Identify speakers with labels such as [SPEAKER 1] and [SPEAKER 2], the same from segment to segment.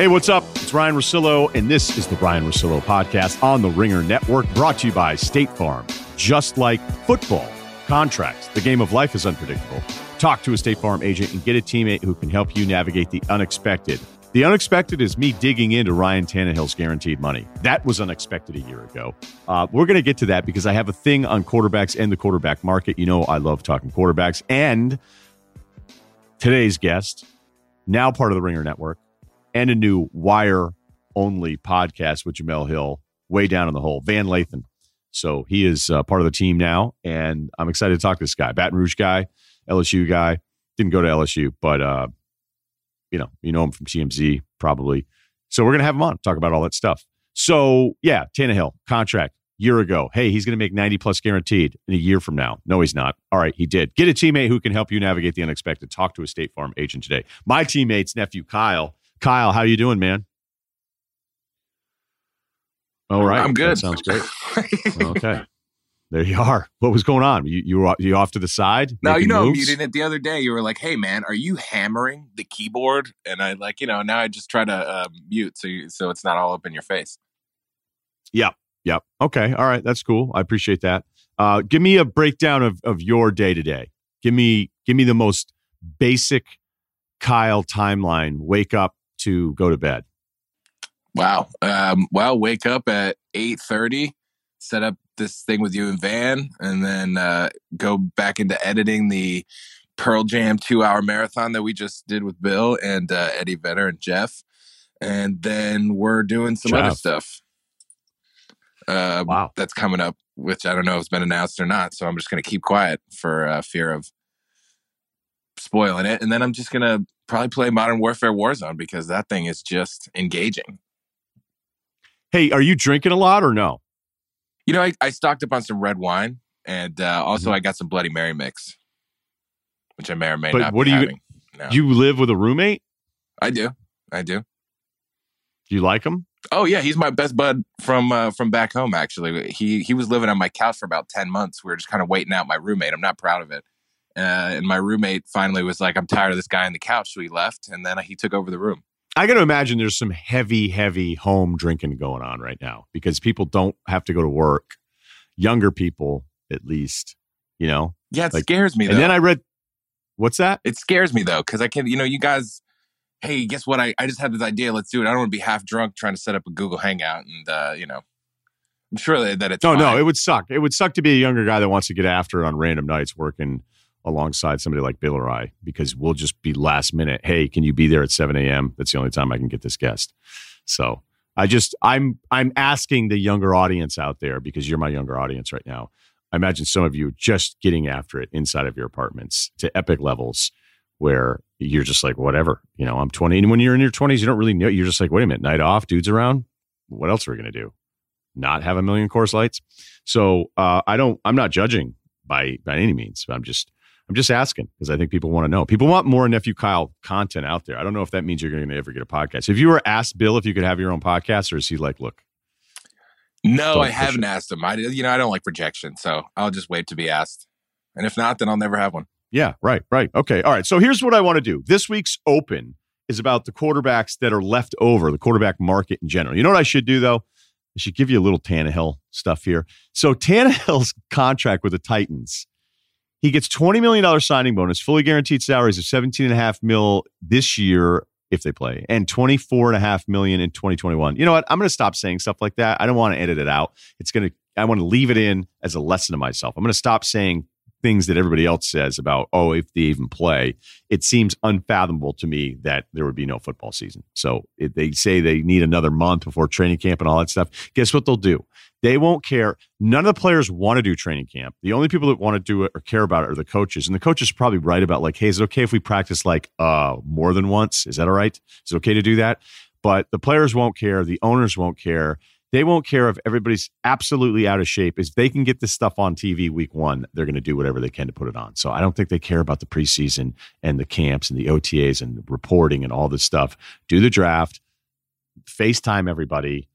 [SPEAKER 1] Hey, what's up? It's Ryen Russillo, and this is the Ryen Russillo podcast on the Ringer Network, brought to you by State Farm. Just like football, contracts, the game of life is unpredictable. Talk to a State Farm agent and get a teammate who can help you navigate the unexpected. The unexpected is me digging into Ryan Tannehill's guaranteed money. That was unexpected a year ago. Uh, we're going to get to that because I have a thing on quarterbacks and the quarterback market. You know, I love talking quarterbacks. And today's guest, now part of the Ringer Network, and a new wire only podcast with Jemele Hill, way down in the hole, Van Lathan. So he is uh, part of the team now, and I'm excited to talk to this guy, Baton Rouge guy, LSU guy. Didn't go to LSU, but uh, you know, you know him from TMZ probably. So we're gonna have him on talk about all that stuff. So yeah, Tannehill contract year ago. Hey, he's gonna make 90 plus guaranteed in a year from now. No, he's not. All right, he did. Get a teammate who can help you navigate the unexpected. Talk to a State Farm agent today. My teammate's nephew Kyle Kyle, how you doing, man? All right,
[SPEAKER 2] I'm good.
[SPEAKER 1] That sounds great. okay, there you are. What was going on? You you were you off to the side?
[SPEAKER 2] No, you know,
[SPEAKER 1] moves?
[SPEAKER 2] muting it the other day. You were like, "Hey, man, are you hammering the keyboard?" And I like, you know, now I just try to uh, mute so you, so it's not all up in your face.
[SPEAKER 1] Yep, yep. Okay, all right, that's cool. I appreciate that. Uh, give me a breakdown of of your day to day. Give me give me the most basic Kyle timeline. Wake up, to go to bed?
[SPEAKER 2] Wow. Um, well, wake up at eight thirty, set up this thing with you and Van, and then uh, go back into editing the Pearl Jam two hour marathon that we just did with Bill and uh, Eddie Vedder and Jeff, and then we're doing some Jeff. other stuff. Uh, wow, that's coming up, which I don't know if it's been announced or not. So I'm just going to keep quiet for uh, fear of spoiling it, and then I'm just going to probably play Modern Warfare Warzone because that thing is just engaging.
[SPEAKER 1] Hey, are you drinking a lot or no?
[SPEAKER 2] You know, I, I stocked up on some red wine, and uh, also mm-hmm. I got some Bloody Mary mix, which I may or may but not. What do you?
[SPEAKER 1] No. You live with a roommate?
[SPEAKER 2] I do. I do.
[SPEAKER 1] Do you like him?
[SPEAKER 2] Oh yeah, he's my best bud from uh, from back home. Actually, he he was living on my couch for about ten months. We were just kind of waiting out my roommate. I'm not proud of it, uh, and my roommate finally was like, I'm tired of this guy on the couch. So he left and then he took over the room.
[SPEAKER 1] I got to imagine there's some heavy, heavy home drinking going on right now because people don't have to go to work. Younger people, at least, you know?
[SPEAKER 2] Yeah, it like, scares me.
[SPEAKER 1] Though. And then I read, what's that?
[SPEAKER 2] It scares me though, because I can't. you know, you guys, hey, guess what? I, I just had this idea. Let's do it. I don't want to be half drunk trying to set up a Google Hangout and, uh, you know, I'm sure that, that it's.
[SPEAKER 1] No, fine. no, it would suck. It would suck to be a younger guy that wants to get after it on random nights working alongside somebody like Bill or I because we'll just be last minute. Hey, can you be there at 7 a.m.? That's the only time I can get this guest. So I just I'm I'm asking the younger audience out there because you're my younger audience right now. I imagine some of you just getting after it inside of your apartments to epic levels where you're just like, whatever, you know, I'm 20. And when you're in your 20s, you don't really know. You're just like, wait a minute, night off, dudes around. What else are we going to do? Not have a million Coors Lights. So uh, I don't, I'm not judging by by any means. I'm just I'm just asking because I think people want to know. People want more nephew Kyle content out there. I don't know if that means you're going to ever get a podcast. If you were asked Bill if you could have your own podcast, or is he like, look?
[SPEAKER 2] No, I haven't it. asked him. I you know I don't like projection, so I'll just wait to be asked. And if not, then I'll never have one.
[SPEAKER 1] Yeah, right, right. Okay, all right. So here's what I want to do. This week's open is about the quarterbacks that are left over, the quarterback market in general. You know what I should do though? I should give you a little Tannehill stuff here. So Tannehill's contract with the Titans he gets $20 million signing bonus, fully guaranteed salaries of 17.5 mil this year if they play, and 24.5 million in 2021. You know what? I'm going to stop saying stuff like that. I don't want to edit it out. It's going to, I want to leave it in as a lesson to myself. I'm going to stop saying things that everybody else says about, oh, if they even play, it seems unfathomable to me that there would be no football season. So if they say they need another month before training camp and all that stuff, guess what they'll do? They won't care. None of the players want to do training camp. The only people that want to do it or care about it are the coaches. And the coaches are probably right about like, hey, is it okay if we practice like uh more than once? Is that all right? Is it okay to do that? But the players won't care. The owners won't care. They won't care if everybody's absolutely out of shape. If they can get this stuff on TV week one, they're going to do whatever they can to put it on. So I don't think they care about the preseason and the camps and the OTAs and reporting and all this stuff. Do the draft, FaceTime everybody,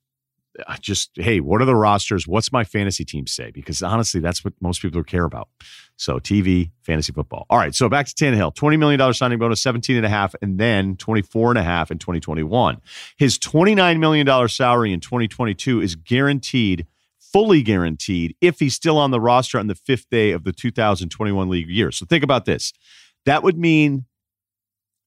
[SPEAKER 1] just hey, what are the rosters? What's my fantasy team say? Because honestly, that's what most people care about. So TV, fantasy football. All right, so back to Tannehill, $20 million signing bonus, 17 and a half, and then 24 and a half in 2021. His $29 million salary in 2022 is guaranteed, fully guaranteed, if he's still on the roster on the fifth day of the 2021 league year. So think about this. That would mean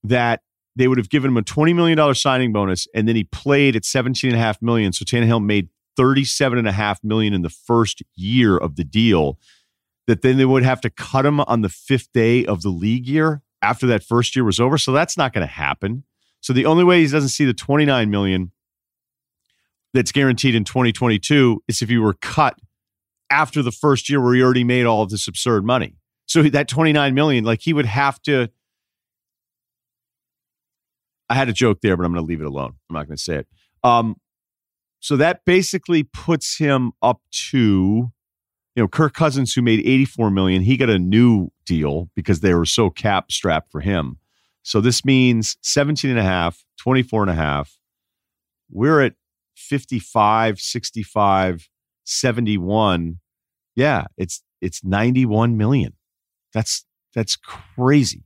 [SPEAKER 1] that they would have given him a $20 million signing bonus and then he played at 17 and a half million. So Tannehill made 37 and a half million in the first year of the deal that then they would have to cut him on the fifth day of the league year after that first year was over. So that's not going to happen. So the only way he doesn't see the 29 million that's guaranteed in 2022 is if he were cut after the first year where he already made all of this absurd money. So that 29 million, like he would have to I had a joke there, but I'm going to leave it alone. I'm not going to say it. Um, so that basically puts him up to, you know, Kirk Cousins, who made 84 million. He got a new deal because they were so cap strapped for him. So this means 17 and a half, 24 and a half. We're at 55, 65, 71. Yeah, it's it's 91 million. That's that's crazy.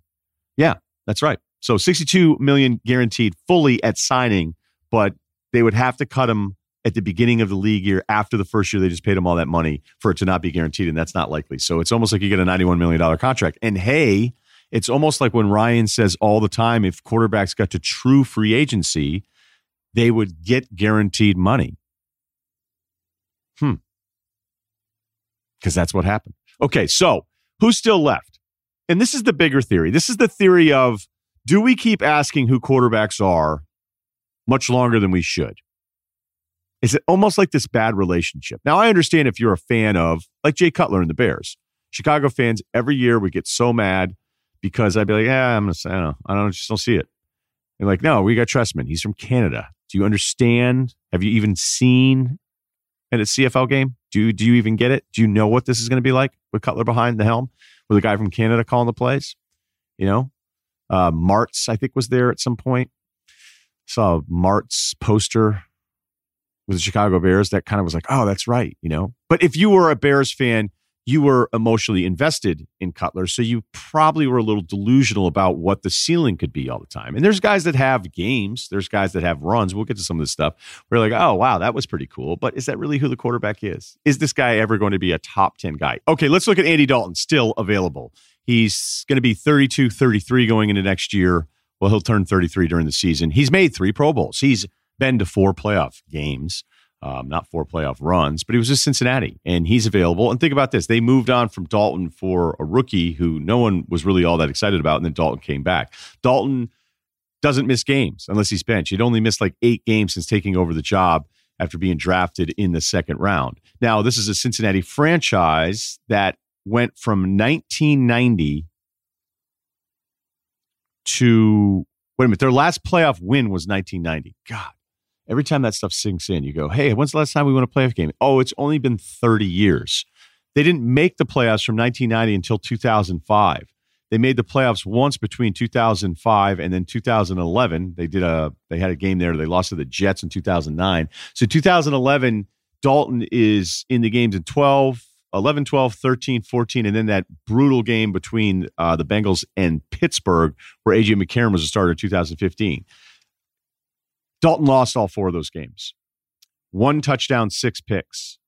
[SPEAKER 1] Yeah, that's right. So 62 million guaranteed fully at signing, but they would have to cut him at the beginning of the league year after the first year they just paid him all that money for it to not be guaranteed and that's not likely. So it's almost like you get a 91 million dollar contract. And hey, it's almost like when Ryen says all the time if quarterbacks got to true free agency, they would get guaranteed money. Hmm. Cuz that's what happened. Okay, so who's still left? And this is the bigger theory. This is the theory of do we keep asking who quarterbacks are much longer than we should? Is it almost like this bad relationship? Now, I understand if you're a fan of, like Jay Cutler and the Bears, Chicago fans, every year we get so mad because I'd be like, yeah, I'm gonna I don't know. I don't just don't see it. And like, no, we got Trestman. He's from Canada. Do you understand? Have you even seen at a CFL game? Do you, do you even get it? Do you know what this is going to be like with Cutler behind the helm with a guy from Canada calling the plays? You know, uh, Martz, I think, was there at some point. Saw Martz poster with the Chicago Bears. That kind of was like, oh, that's right, you know. But if you were a Bears fan, you were emotionally invested in Cutler, so you probably were a little delusional about what the ceiling could be all the time. And there's guys that have games, there's guys that have runs. We'll get to some of this stuff. We're like, oh wow, that was pretty cool. But is that really who the quarterback is? Is this guy ever going to be a top 10 guy? Okay, let's look at Andy Dalton, still available. He's going to be 32, 33 going into next year. Well, he'll turn 33 during the season. He's made three Pro Bowls. He's been to four playoff games, um, not four playoff runs, but he was with Cincinnati and he's available. And think about this they moved on from Dalton for a rookie who no one was really all that excited about. And then Dalton came back. Dalton doesn't miss games unless he's benched. He'd only missed like eight games since taking over the job after being drafted in the second round. Now, this is a Cincinnati franchise that went from 1990 to wait a minute. Their last playoff win was 1990. God, every time that stuff sinks in, you go, "Hey, when's the last time we won a playoff game?" Oh, it's only been 30 years. They didn't make the playoffs from 1990 until 2005. They made the playoffs once between 2005 and then 2011. They did a they had a game there. They lost to the Jets in 2009. So 2011, Dalton is in the games in 12, 11, 12, 13, 14, and then that brutal game between uh, the Bengals and Pittsburgh, where AJ McCarron was a starter in 2015. Dalton lost all four of those games. One touchdown, six picks.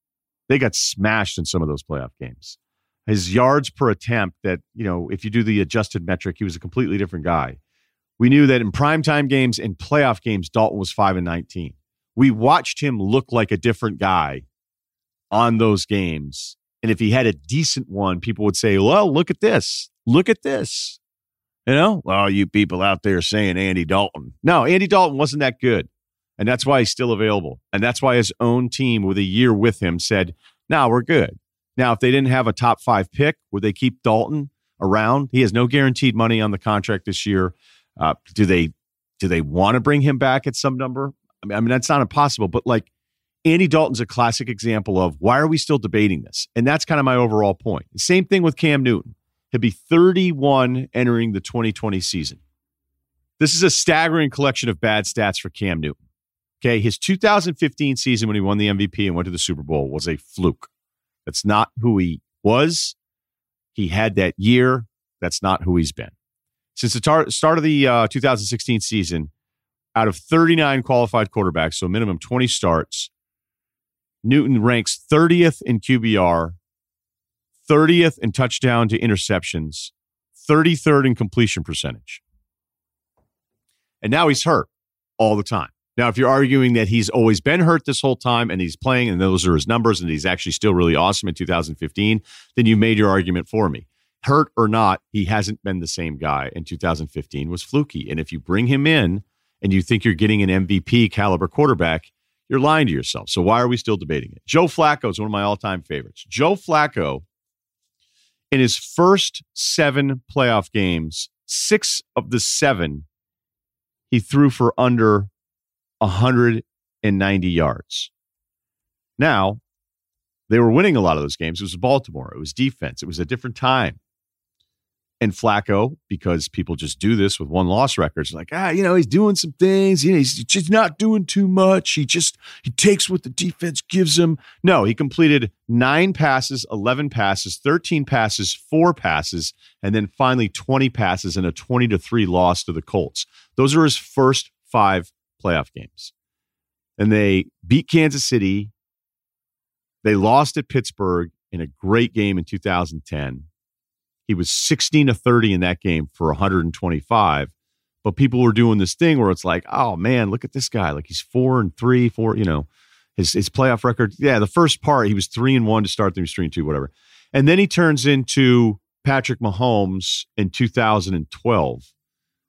[SPEAKER 1] They got smashed in some of those playoff games. His yards per attempt, that, you know, if you do the adjusted metric, he was a completely different guy. We knew that in primetime games and playoff games, Dalton was 5 and 19. We watched him look like a different guy on those games and if he had a decent one, people would say, well, look at this. Look at this. You know, all you people out there saying Andy Dalton. No, Andy Dalton wasn't that good. And that's why he's still available. And that's why his own team with a year with him said, no, we're good. Now, if they didn't have a top five pick, would they keep Dalton around? He has no guaranteed money on the contract this year. Uh, do they do they want to bring him back at some number? I mean, I mean that's not impossible, but like Andy Dalton's a classic example of why are we still debating this? And that's kind of my overall point. Same thing with Cam Newton. He'll be 31 entering the 2020 season. This is a staggering collection of bad stats for Cam Newton. Okay. His 2015 season when he won the MVP and went to the Super Bowl was a fluke. That's not who he was. He had that year. That's not who he's been. Since the tar- start of the uh, 2016 season, out of 39 qualified quarterbacks, so minimum 20 starts, Newton ranks 30th in QBR, 30th in touchdown to interceptions, 33rd in completion percentage. And now he's hurt all the time. Now, if you're arguing that he's always been hurt this whole time and he's playing and those are his numbers and he's actually still really awesome in 2015, then you made your argument for me. Hurt or not, he hasn't been the same guy. In 2015 was fluky. And if you bring him in and you think you're getting an MVP caliber quarterback, you're lying to yourself. So why are we still debating it? Joe Flacco is one of my all-time favorites. Joe Flacco in his first 7 playoff games, 6 of the 7 he threw for under 190 yards. Now, they were winning a lot of those games. It was Baltimore. It was defense. It was a different time. And Flacco, because people just do this with one loss records, like, ah, you know, he's doing some things. You know, he's just not doing too much. He just he takes what the defense gives him. No, he completed nine passes, 11 passes, 13 passes, four passes, and then finally 20 passes in a 20 to 3 loss to the Colts. Those are his first five playoff games. And they beat Kansas City. They lost at Pittsburgh in a great game in 2010. He was 16 to 30 in that game for 125. But people were doing this thing where it's like, oh man, look at this guy. Like he's four and three, four, you know, his his playoff record. Yeah, the first part, he was three and one to start, then he was three and two, whatever. And then he turns into Patrick Mahomes in 2012,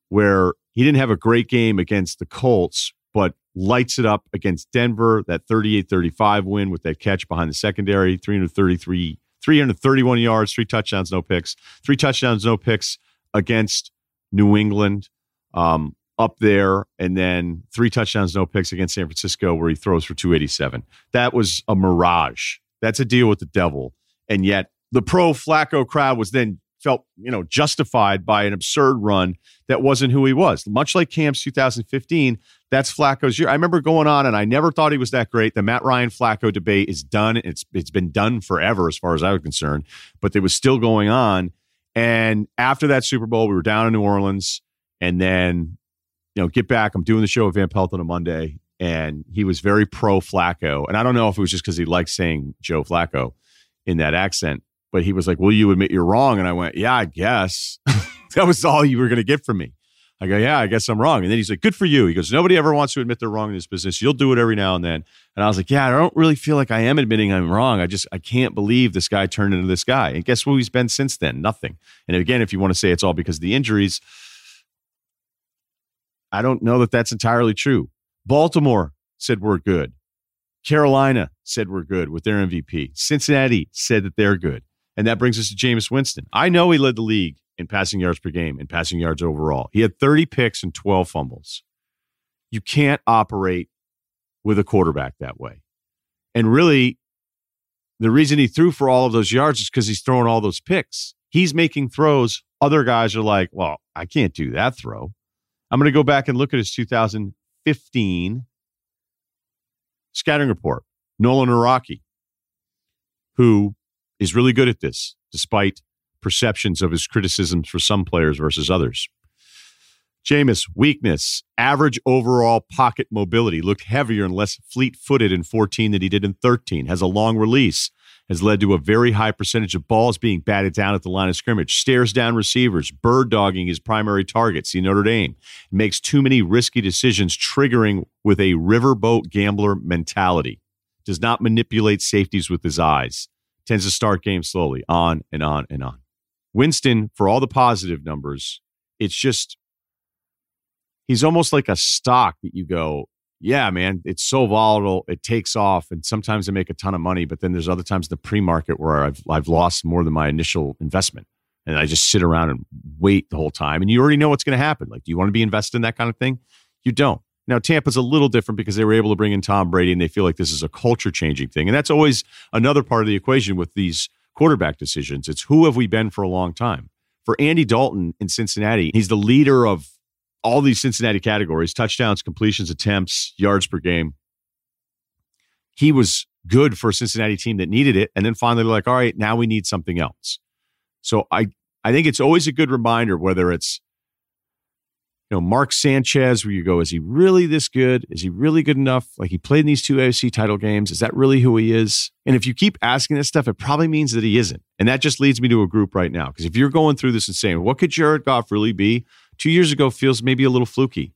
[SPEAKER 1] where he didn't have a great game against the Colts, but lights it up against Denver, that 38 35 win with that catch behind the secondary, 333, 331 yards, three touchdowns, no picks, three touchdowns, no picks against New England um, up there, and then three touchdowns, no picks against San Francisco, where he throws for 287. That was a mirage. That's a deal with the devil. And yet the pro Flacco crowd was then felt you know justified by an absurd run that wasn't who he was. Much like Cam's 2015, that's Flacco's year. I remember going on, and I never thought he was that great. The Matt Ryan Flacco debate is done. It's it's been done forever, as far as I was concerned. But it was still going on. And after that Super Bowl, we were down in New Orleans, and then you know get back. I'm doing the show with Van Pelt on a Monday, and he was very pro Flacco. And I don't know if it was just because he liked saying Joe Flacco in that accent, but he was like, Will you admit you're wrong? And I went, Yeah, I guess. that was all you were going to get from me. I go, Yeah, I guess I'm wrong. And then he's like, Good for you. He goes, Nobody ever wants to admit they're wrong in this business. You'll do it every now and then. And I was like, Yeah, I don't really feel like I am admitting I'm wrong. I just, I can't believe this guy turned into this guy. And guess who he's been since then? Nothing. And again, if you want to say it's all because of the injuries, I don't know that that's entirely true. Baltimore said we're good. Carolina said we're good with their MVP. Cincinnati said that they're good. And that brings us to Jameis Winston. I know he led the league in passing yards per game and passing yards overall. He had 30 picks and 12 fumbles. You can't operate with a quarterback that way. And really, the reason he threw for all of those yards is because he's throwing all those picks. He's making throws. Other guys are like, well, I can't do that throw. I'm going to go back and look at his 2015 scouting report. Nolan Nawrocki, who is really good at this, despite perceptions of his criticisms for some players versus others. Jameis, weakness, average overall pocket mobility, looked heavier and less fleet footed in 14 than he did in 13, has a long release, has led to a very high percentage of balls being batted down at the line of scrimmage, stares down receivers, bird dogging his primary targets, see Notre Dame, makes too many risky decisions, triggering with a riverboat gambler mentality, does not manipulate safeties with his eyes, tends to start games slowly, on and on and on. Winston, for all the positive numbers, it's just he's almost like a stock that you go, yeah, man, it's so volatile, it takes off, and sometimes I make a ton of money, but then there's other times in the pre-market where I've I've lost more than my initial investment, and I just sit around and wait the whole time, and you already know what's going to happen. Like, do you want to be invested in that kind of thing? You don't. Now, Tampa's a little different because they were able to bring in Tom Brady and they feel like this is a culture changing thing. And that's always another part of the equation with these quarterback decisions. It's who have we been for a long time? For Andy Dalton in Cincinnati, he's the leader of all these Cincinnati categories touchdowns, completions, attempts, yards per game. He was good for a Cincinnati team that needed it. And then finally, they're like, all right, now we need something else. So I, I think it's always a good reminder, whether it's you know, Mark Sanchez, where you go, is he really this good? Is he really good enough? Like he played in these two AFC title games. Is that really who he is? And if you keep asking this stuff, it probably means that he isn't. And that just leads me to a group right now. Because if you're going through this and saying, what could Jared Goff really be? Two years ago feels maybe a little fluky.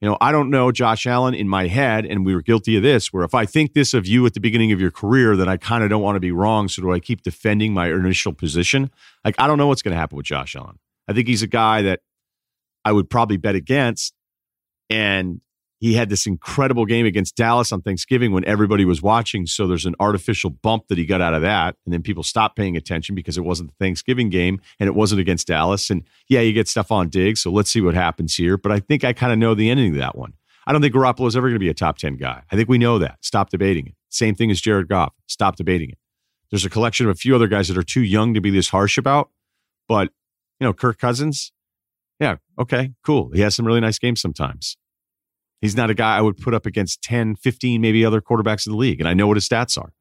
[SPEAKER 1] You know, I don't know Josh Allen in my head, and we were guilty of this, where if I think this of you at the beginning of your career, then I kind of don't want to be wrong. So do I keep defending my initial position? Like, I don't know what's going to happen with Josh Allen. I think he's a guy that I would probably bet against. And he had this incredible game against Dallas on Thanksgiving when everybody was watching. So there's an artificial bump that he got out of that. And then people stopped paying attention because it wasn't the Thanksgiving game and it wasn't against Dallas. And yeah, you get Stefon Diggs. So let's see what happens here. But I think I kind of know the ending of that one. I don't think Garoppolo is ever going to be a top 10 guy. I think we know that. Stop debating it. Same thing as Jared Goff. Stop debating it. There's a collection of a few other guys that are too young to be this harsh about. But, you know, Kirk Cousins, yeah, okay, cool. He has some really nice games sometimes. He's not a guy I would put up against 10, 15, maybe other quarterbacks in the league. And I know what his stats are.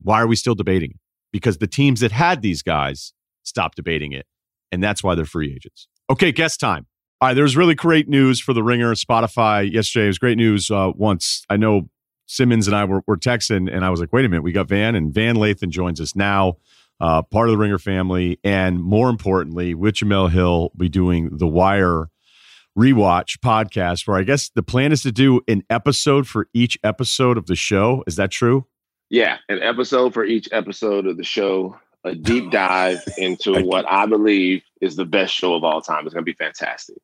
[SPEAKER 1] Why are we still debating it? Because the teams that had these guys stopped debating it. And that's why they're free agents. Okay, guest time. All right, there was really great news for the Ringer, Spotify yesterday. It was great news uh, once. I know Simmons and I were, were texting, and I was like, wait a minute, we got Van, and Van Lathan joins us now uh, part of the Ringer family, and more importantly, with Jemele Hill, be doing the Wire rewatch podcast. Where I guess the plan is to do an episode for each episode of the show. Is that true?
[SPEAKER 3] Yeah, an episode for each episode of the show. A deep dive into what I believe is the best show of all time. It's going to be fantastic.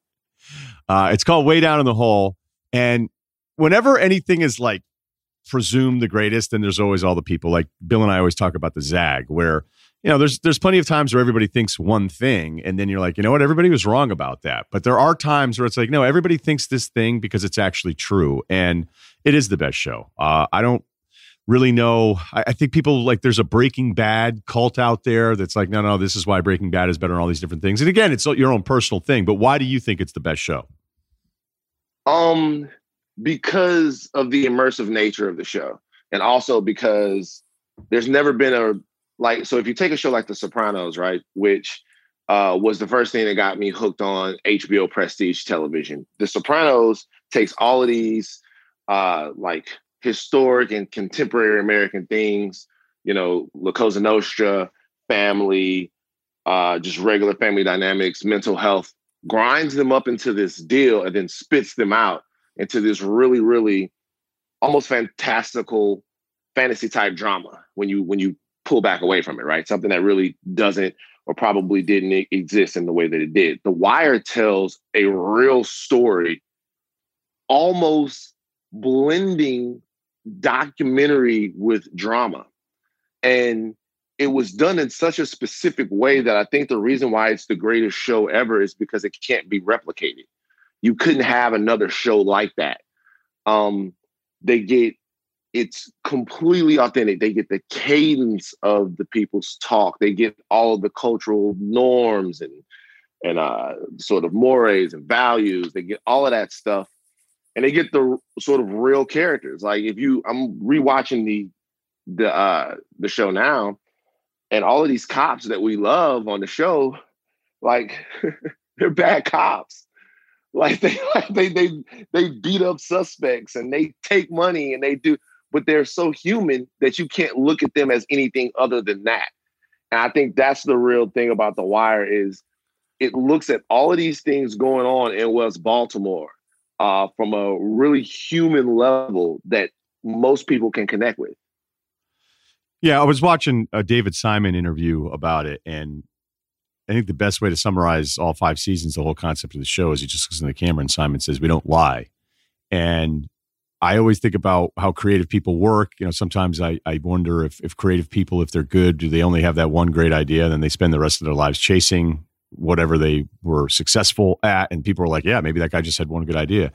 [SPEAKER 1] Uh, it's called Way Down in the Hole, and whenever anything is like presumed the greatest, then there's always all the people. Like Bill and I always talk about the Zag, where you know, there's there's plenty of times where everybody thinks one thing, and then you're like, you know what, everybody was wrong about that. But there are times where it's like, no, everybody thinks this thing because it's actually true, and it is the best show. Uh, I don't really know. I, I, think people like there's a Breaking Bad cult out there that's like, no, no, this is why Breaking Bad is better and all these different things. And again, it's your own personal thing. But why do you think it's the best show?
[SPEAKER 3] Um, because of the immersive nature of the show, and also because there's never been a like so if you take a show like The Sopranos, right, which uh, was the first thing that got me hooked on HBO Prestige television. The Sopranos takes all of these uh, like historic and contemporary American things, you know, La Cosa Nostra, family, uh, just regular family dynamics, mental health, grinds them up into this deal and then spits them out into this really, really almost fantastical fantasy type drama when you when you pull back away from it, right? Something that really doesn't or probably didn't exist in the way that it did. The Wire tells a real story, almost blending documentary with drama. And it was done in such a specific way that I think the reason why it's the greatest show ever is because it can't be replicated. You couldn't have another show like that. Um, they get it's completely authentic. They get the cadence of the people's talk. They get all of the cultural norms and and uh, sort of mores and values. They get all of that stuff, and they get the sort of real characters. Like if you, I'm rewatching the the uh, the show now, and all of these cops that we love on the show, like they're bad cops. Like they like they they they beat up suspects and they take money and they do but they're so human that you can't look at them as anything other than that. And I think that's the real thing about The Wire is it looks at all of these things going on in West Baltimore uh, from a really human level that most people can connect with.
[SPEAKER 1] Yeah, I was watching a David Simon interview about it, and I think the best way to summarize all five seasons, the whole concept of the show, is he just looks in the camera and Simon says, "We don't lie," and I always think about how creative people work. You know, sometimes I, I wonder if, if creative people, if they're good, do they only have that one great idea and then they spend the rest of their lives chasing whatever they were successful at? And people are like, yeah, maybe that guy just had one good idea.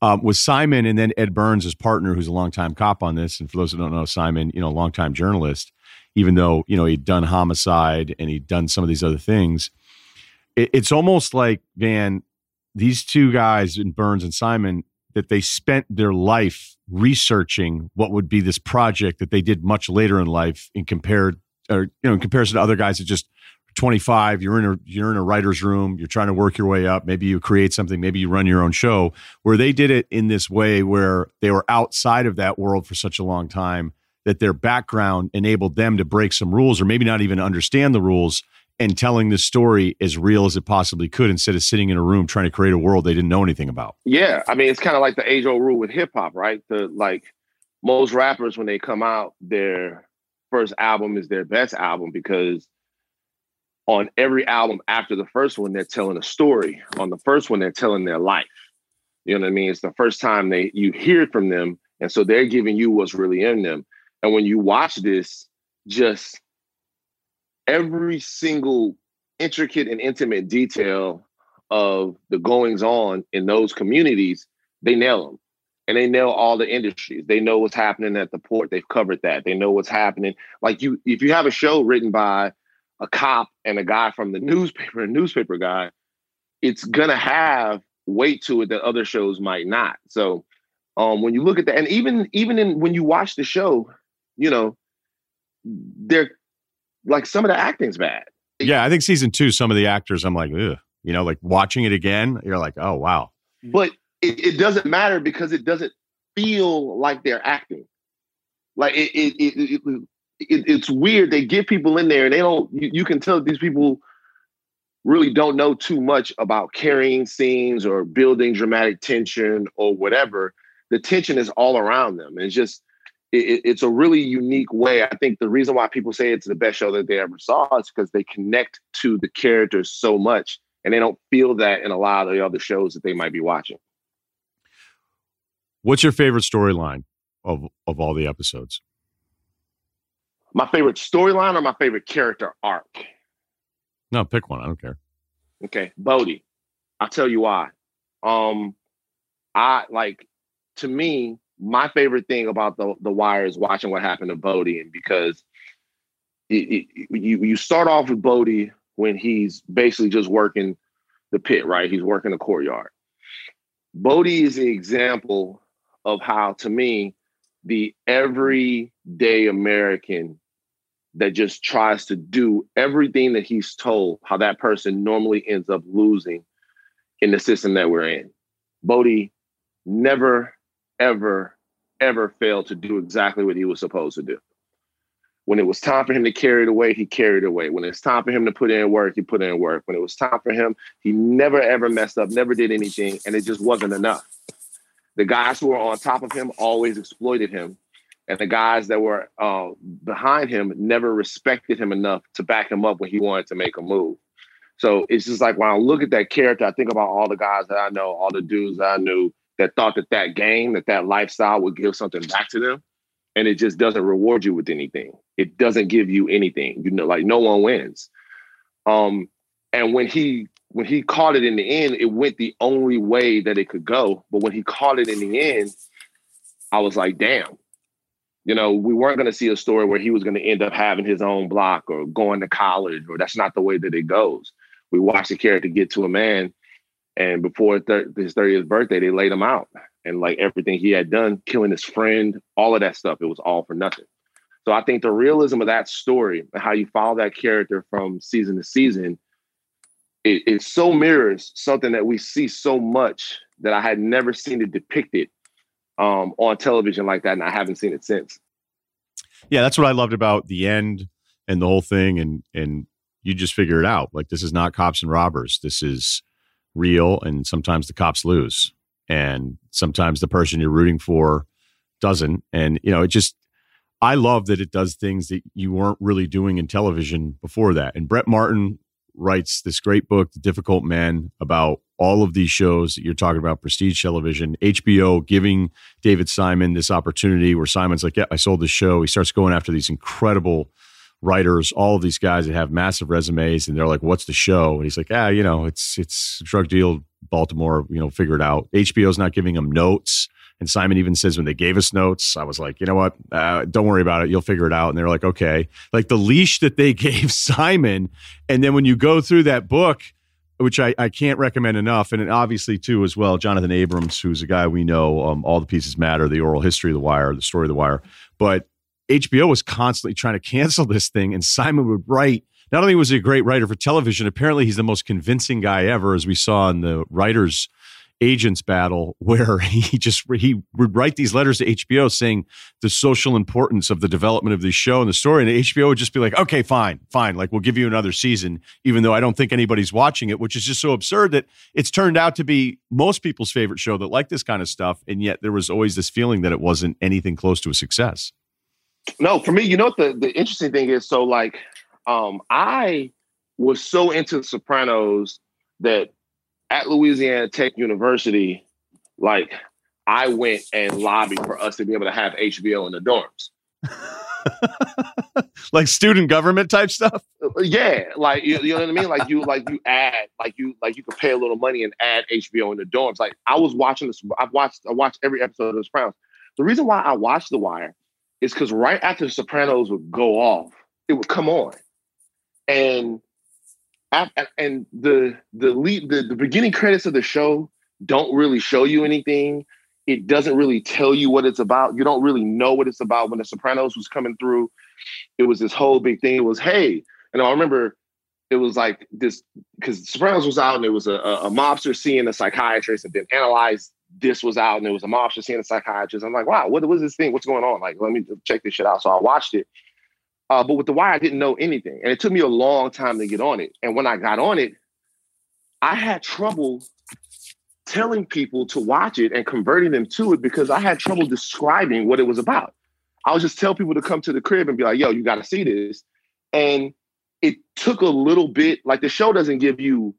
[SPEAKER 1] Um, with Simon and then Ed Burns, his partner, who's a longtime cop on this. And for those who don't know, Simon, you know, longtime journalist, even though, you know, he'd done homicide and he'd done some of these other things. It, it's almost like, Van, these two guys in Burns and Simon that they spent their life researching what would be this project that they did much later in life in compared or you know in comparison to other guys that just 25 you're in a you're in a writer's room you're trying to work your way up maybe you create something maybe you run your own show where they did it in this way where they were outside of that world for such a long time that their background enabled them to break some rules or maybe not even understand the rules and telling the story as real as it possibly could instead of sitting in a room trying to create a world they didn't know anything about.
[SPEAKER 3] Yeah, I mean it's kind of like the age old rule with hip hop, right? The like most rappers when they come out, their first album is their best album because on every album after the first one, they're telling a story. On the first one, they're telling their life. You know what I mean? It's the first time they you hear from them, and so they're giving you what's really in them. And when you watch this, just every single intricate and intimate detail of the goings on in those communities, they nail them. And they nail all the industries. They know what's happening at the port. They've covered that. They know what's happening. Like you, if you have a show written by a cop and a guy from the newspaper, a newspaper guy, it's gonna have weight to it that other shows might not. So um, when you look at that, and even even in when you watch the show, you know, they're like some of the acting's bad.
[SPEAKER 1] Yeah, I think season two, some of the actors, I'm like, ugh. You know, like watching it again, you're like, oh wow.
[SPEAKER 3] But it, it doesn't matter because it doesn't feel like they're acting. Like it, it, it, it, it's weird. They get people in there and they don't. You, you can tell these people really don't know too much about carrying scenes or building dramatic tension or whatever. The tension is all around them. It's just it, it's a really unique way. I think the reason why people say it's the best show that they ever saw is because they connect to the characters so much, and they don't feel that in a lot of the other shows that they might be watching.
[SPEAKER 1] What's your favorite storyline of of all the episodes?
[SPEAKER 3] My favorite storyline or my favorite character arc?
[SPEAKER 1] No, pick one. I don't care.
[SPEAKER 3] Okay, Bodie. I'll tell you why. Um, I like to me, my favorite thing about the the wire is watching what happened to Bodie, and because it, it, you you start off with Bodie when he's basically just working the pit, right? He's working the courtyard. Bodie is an example of how, to me, the everyday American that just tries to do everything that he's told, how that person normally ends up losing in the system that we're in. Bodie never, ever, ever failed to do exactly what he was supposed to do. When it was time for him to carry it away, he carried it away. When it's time for him to put in work, he put in work. When it was time for him, he never ever messed up, never did anything, and it just wasn't enough. The guys who were on top of him always exploited him and the guys that were uh, behind him never respected him enough to back him up when he wanted to make a move. So it's just like when I look at that character, I think about all the guys that I know, all the dudes that I knew that thought that that game, that that lifestyle would give something back to them, and it just doesn't reward you with anything. It doesn't give you anything. You know, like no one wins. Um, and when he when he caught it in the end, it went the only way that it could go. But when he caught it in the end, I was like, damn, you know, we weren't going to see a story where he was going to end up having his own block or going to college, or that's not the way that it goes. We watched the character get to a man, and before his 30th birthday, they laid him out. And like everything he had done, killing his friend, all of that stuff, it was all for nothing. So I think the realism of that story and how you follow that character from season to season, it, it so mirrors something that we see so much that I had never seen it depicted um, on television like that, and I haven't seen it since.
[SPEAKER 1] Yeah, that's what I loved about the end and the whole thing, and and you just figure it out. Like this is not cops and robbers. This is real, and sometimes the cops lose, and sometimes the person you're rooting for doesn't. And you know, it just I love that it does things that you weren't really doing in television before that. And Brett Martin writes this great book, The Difficult Man, about all of these shows that you're talking about, prestige television, HBO giving David Simon this opportunity where Simon's like, Yeah, I sold this show. He starts going after these incredible writers, all of these guys that have massive resumes, and they're like, What's the show? And he's like, Ah, you know, it's it's drug deal, Baltimore, you know, figure it out. HBO's not giving him notes. And Simon even says when they gave us notes, I was like, you know what? Uh, don't worry about it. You'll figure it out. And they're like, okay. Like the leash that they gave Simon. And then when you go through that book, which I, I can't recommend enough. And obviously, too, as well, Jonathan Abrams, who's a guy we know, um, All the Pieces Matter, the oral history of The Wire, the story of The Wire. But HBO was constantly trying to cancel this thing, and Simon would write. Not only was he a great writer for television, apparently he's the most convincing guy ever, as we saw in the writers' agents battle where he just he would write these letters to HBO saying the social importance of the development of the show and the story and HBO would just be like okay fine fine like we'll give you another season even though I don't think anybody's watching it which is just so absurd that it's turned out to be most people's favorite show that like this kind of stuff and yet there was always this feeling that it wasn't anything close to a success
[SPEAKER 3] no for me you know what the, the interesting thing is so like um I was so into Sopranos that at Louisiana Tech University, like I went and lobbied for us to be able to have HBO in the dorms.
[SPEAKER 1] like student government type stuff.
[SPEAKER 3] Uh, yeah, like you, you, know what I mean. Like you, like you add, like you, like you could pay a little money and add HBO in the dorms. Like I was watching this. I've watched. I watched every episode of The Sopranos. The reason why I watched The Wire is because right after Sopranos would go off, it would come on, and and the the lead the, the beginning credits of the show don't really show you anything. It doesn't really tell you what it's about. You don't really know what it's about. When The Sopranos was coming through, it was this whole big thing. It was hey, and I remember it was like this because Sopranos was out and it was a, a, mobster seeing a psychiatrist and then analyze this was out and it was a mobster seeing a psychiatrist. I'm like, wow, what was this thing? What's going on? Like, let me check this shit out. So I watched it uh, but with The Wire, I didn't know anything. And it took me a long time to get on it. And when I got on it, I had trouble telling people to watch it and converting them to it because I had trouble describing what it was about. I would just tell people to come to the crib and be like, yo, you got to see this. And it took a little bit, like the show doesn't give you,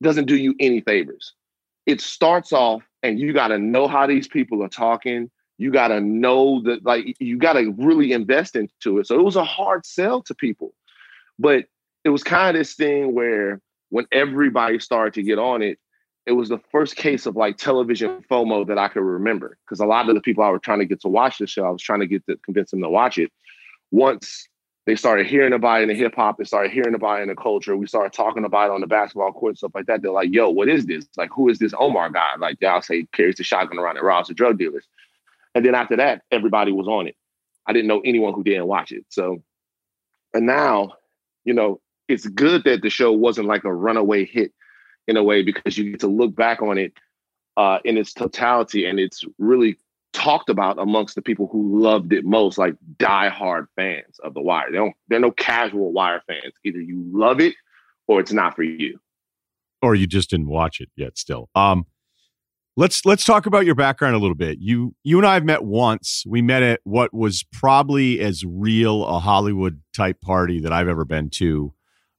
[SPEAKER 3] doesn't do you any favors. It starts off and you got to know how these people are talking. You got to know that like you got to really invest into it. So it was a hard sell to people. But it was kind of this thing where when everybody started to get on it it was the first case of like television FOMO that I could remember. Because a lot of the people I was trying to get to watch the show, I was trying to get to convince them to watch it. Once they started hearing about it in the hip hop, they started hearing about it in the culture. We started talking about it on the basketball court, and stuff like that. They're like, "Yo, what is this? Like, who is this Omar guy?" Like, they all say carries the shotgun around and robs the drug dealers. And then after that, everybody was on it. I didn't know anyone who didn't watch it. So, and now, you know, it's good that the show wasn't like a runaway hit in a way because you get to look back on it uh, in its totality and it's really talked about amongst the people who loved it most, like die-hard fans of The Wire. They don't, they're no casual Wire fans. Either you love it or it's not for you.
[SPEAKER 1] Or you just didn't watch it yet still. Um, Let's let's talk about your background a little bit. You you and I have met once. We met at what was probably as real a Hollywood type party that I've ever been to,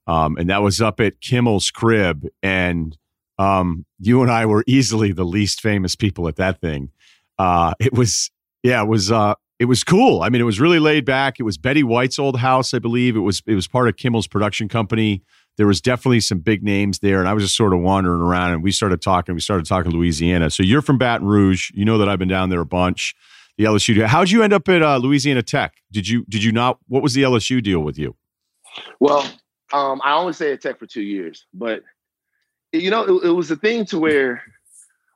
[SPEAKER 1] um, and that was up at Kimmel's crib. And um, you and I were easily the least famous people at that thing. Uh, it was yeah, it was uh, it was cool. I mean, it was really laid back. It was Betty White's old house, I believe. It was it was part of Kimmel's production company there was definitely some big names there, and I was just sort of wandering around, and we started talking. We started talking Louisiana. So you're from Baton Rouge. You know that I've been down there a bunch. The LSU. How'd you end up at uh, Louisiana Tech? Did you did you not? What was the LSU deal with you?
[SPEAKER 3] Well, um, I only stayed at Tech for two years, but you know, it, it was a thing to where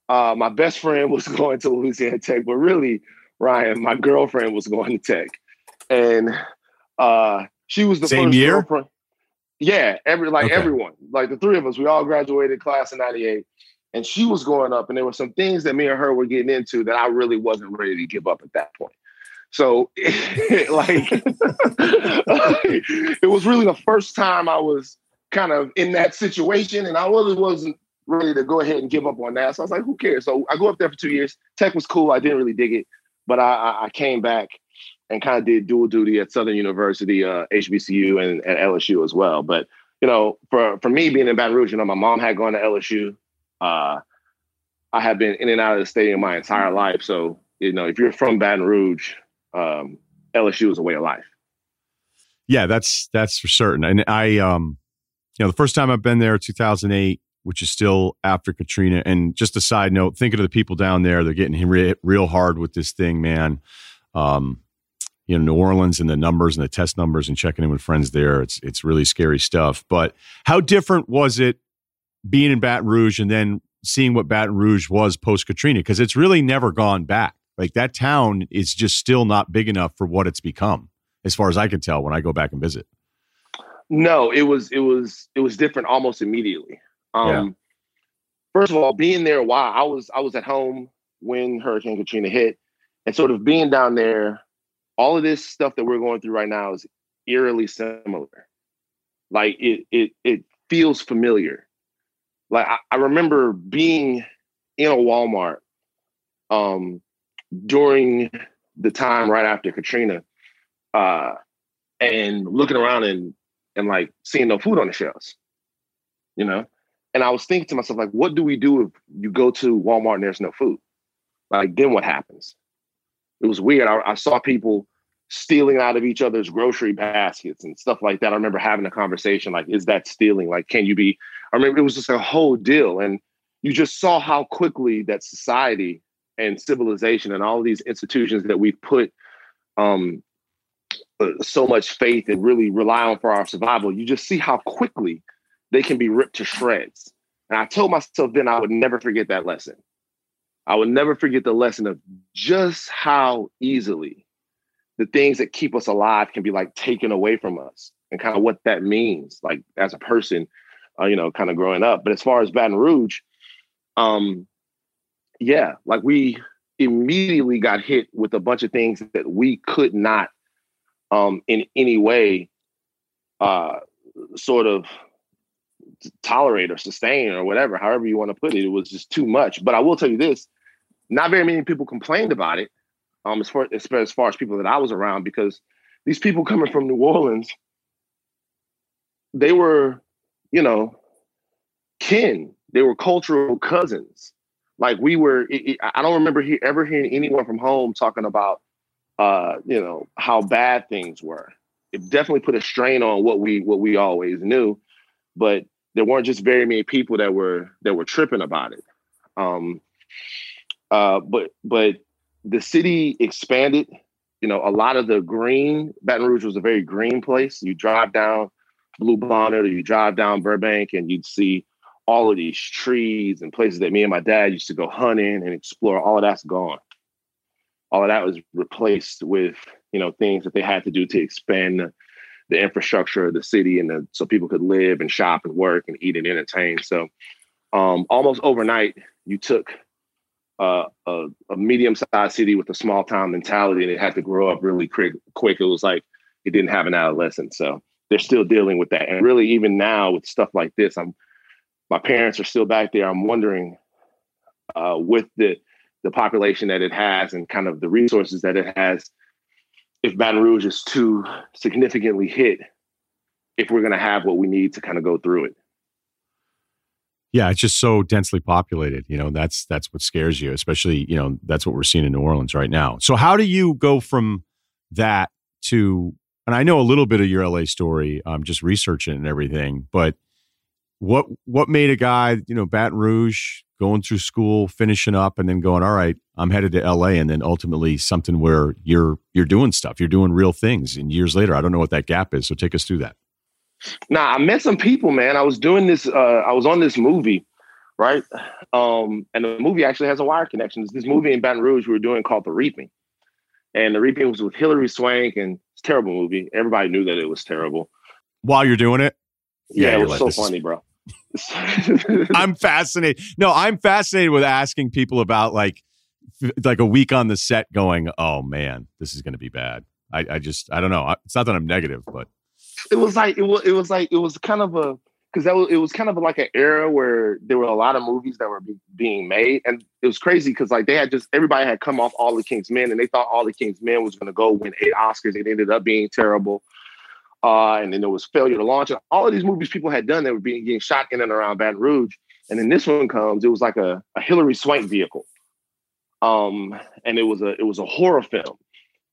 [SPEAKER 3] uh, my best friend was going to Louisiana Tech, but really, Ryen, my girlfriend was going to Tech, and uh, she was the
[SPEAKER 1] same
[SPEAKER 3] first
[SPEAKER 1] year.
[SPEAKER 3] Girlfriend. Yeah, every like okay. everyone, like the three of us, we all graduated class in '98, and she was growing up, and there were some things that me and her were getting into that I really wasn't ready to give up at that point. So, like, it was really the first time I was kind of in that situation, and I really wasn't ready to go ahead and give up on that. So I was like, who cares? So I go up there for two years. Tech was cool. I didn't really dig it, but I, I came back and kind of did dual duty at Southern University, uh, HBCU, and, and LSU as well. But you know, for for me being in Baton Rouge, you know, my mom had gone to LSU. Uh, I have been in and out of the stadium my entire life. So you know, if you're from Baton Rouge, um, LSU is a way of life.
[SPEAKER 1] Yeah, that's that's for certain. And I, um, you know, the first time I've been there, 2008, which is still after Katrina. And just a side note, thinking of the people down there, they're getting hit real hard with this thing, man. Um, you know New Orleans and the numbers and the test numbers and checking in with friends there. It's it's really scary stuff. But how different was it being in Baton Rouge and then seeing what Baton Rouge was post Katrina because it's really never gone back. Like that town is just still not big enough for what it's become, as far as I can tell when I go back and visit.
[SPEAKER 3] No, it was it was it was different almost immediately. Um, yeah. First of all, being there while, I was I was at home when Hurricane Katrina hit, and sort of being down there, all of this stuff that we're going through right now is eerily similar. Like it it it feels familiar. Like I, I remember being in a Walmart um during the time right after Katrina, uh, and looking around and and like seeing no food on the shelves, you know. And I was thinking to myself, like, what do we do if you go to Walmart and there's no food? Like, then what happens? It was weird. I, I saw people stealing out of each other's grocery baskets and stuff like that. I remember having a conversation like, is that stealing? Like, can you be? I remember it was just a whole deal. And you just saw how quickly that society and civilization and all these institutions that we've put um, uh, so much faith and really rely on for our survival, you just see how quickly they can be ripped to shreds. And I told myself then I would never forget that lesson. I would never forget the lesson of just how easily the things that keep us alive can be like taken away from us and kind of what that means, like as a person, uh, you know, kind of growing up. But as far as Baton Rouge, um, yeah, like we immediately got hit with a bunch of things that we could not um in any way uh sort of tolerate or sustain or whatever, however you want to put it. It was just too much. But I will tell you this, not very many people complained about it. Um, as far as as, far as people that I was around, because these people coming from New Orleans, they were, you know, kin. They were cultural cousins. Like we were, it, it, I don't remember he, ever hearing anyone from home talking about, uh, you know, how bad things were. It definitely put a strain on what we what we always knew, but there weren't just very many people that were that were tripping about it. Um, uh, but but the city expanded. You know, a lot of the green Baton Rouge was a very green place. You drive down Blue Bonnet or you drive down Burbank, and you'd see all of these trees and places that me and my dad used to go hunting and explore, all of that's gone. All of that was replaced with, you know, things that they had to do to expand the, infrastructure of the city and the, so people could live and shop and work and eat and entertain. So um, almost overnight, you took uh, a, a medium-sized city with a small town mentality and it had to grow up really quick. quick. It was like it didn't have an adolescence. So they're still dealing with that. And really, even now with stuff like this, I'm my parents are still back there. I'm wondering uh, with the the population that it has and kind of the resources that it has, if Baton Rouge is too significantly hit, if we're going to have what we need to kind of go through it.
[SPEAKER 1] Yeah, it's just so densely populated. You know, that's that's what scares you, especially you know that's what we're seeing in New Orleans right now. So how do you go from that to? And I know a little bit of your LA story. I'm um, just researching and everything, but what what made a guy, you know, Baton Rouge, going through school, finishing up, and then going, all right, I'm headed to LA, and then ultimately something where you're you're doing stuff, you're doing real things, and years later, I don't know what that gap is. So take us through that.
[SPEAKER 3] Nah, I met some people, man. I was doing this. Uh, I was on this movie, right? Um, and the movie actually has a wire connection. It's this movie in Baton Rouge we were doing called The Reaping, and The Reaping was with Hilary Swank, and it's a terrible movie. Everybody knew that it was terrible.
[SPEAKER 1] While you're doing it,
[SPEAKER 3] yeah, yeah it was like, so funny, bro.
[SPEAKER 1] I'm fascinated. No, I'm fascinated with asking people about like like a week on the set going, oh man, this is going to be bad. I, I just I don't know. It's not that I'm negative, but
[SPEAKER 3] it was like it was it was like it was kind of a because that was it was kind of like an era where there were a lot of movies that were be, being made, and it was crazy because like they had just everybody had come off All the King's Men, and they thought All the King's Men was going to go win eight Oscars. It ended up being terrible. Uh, and then there was failure to launch. And all of these movies people had done that were being getting shot in and around Baton Rouge. And then this one comes, it was like a, a Hilary Swank vehicle. Um, and it was a it was a horror film.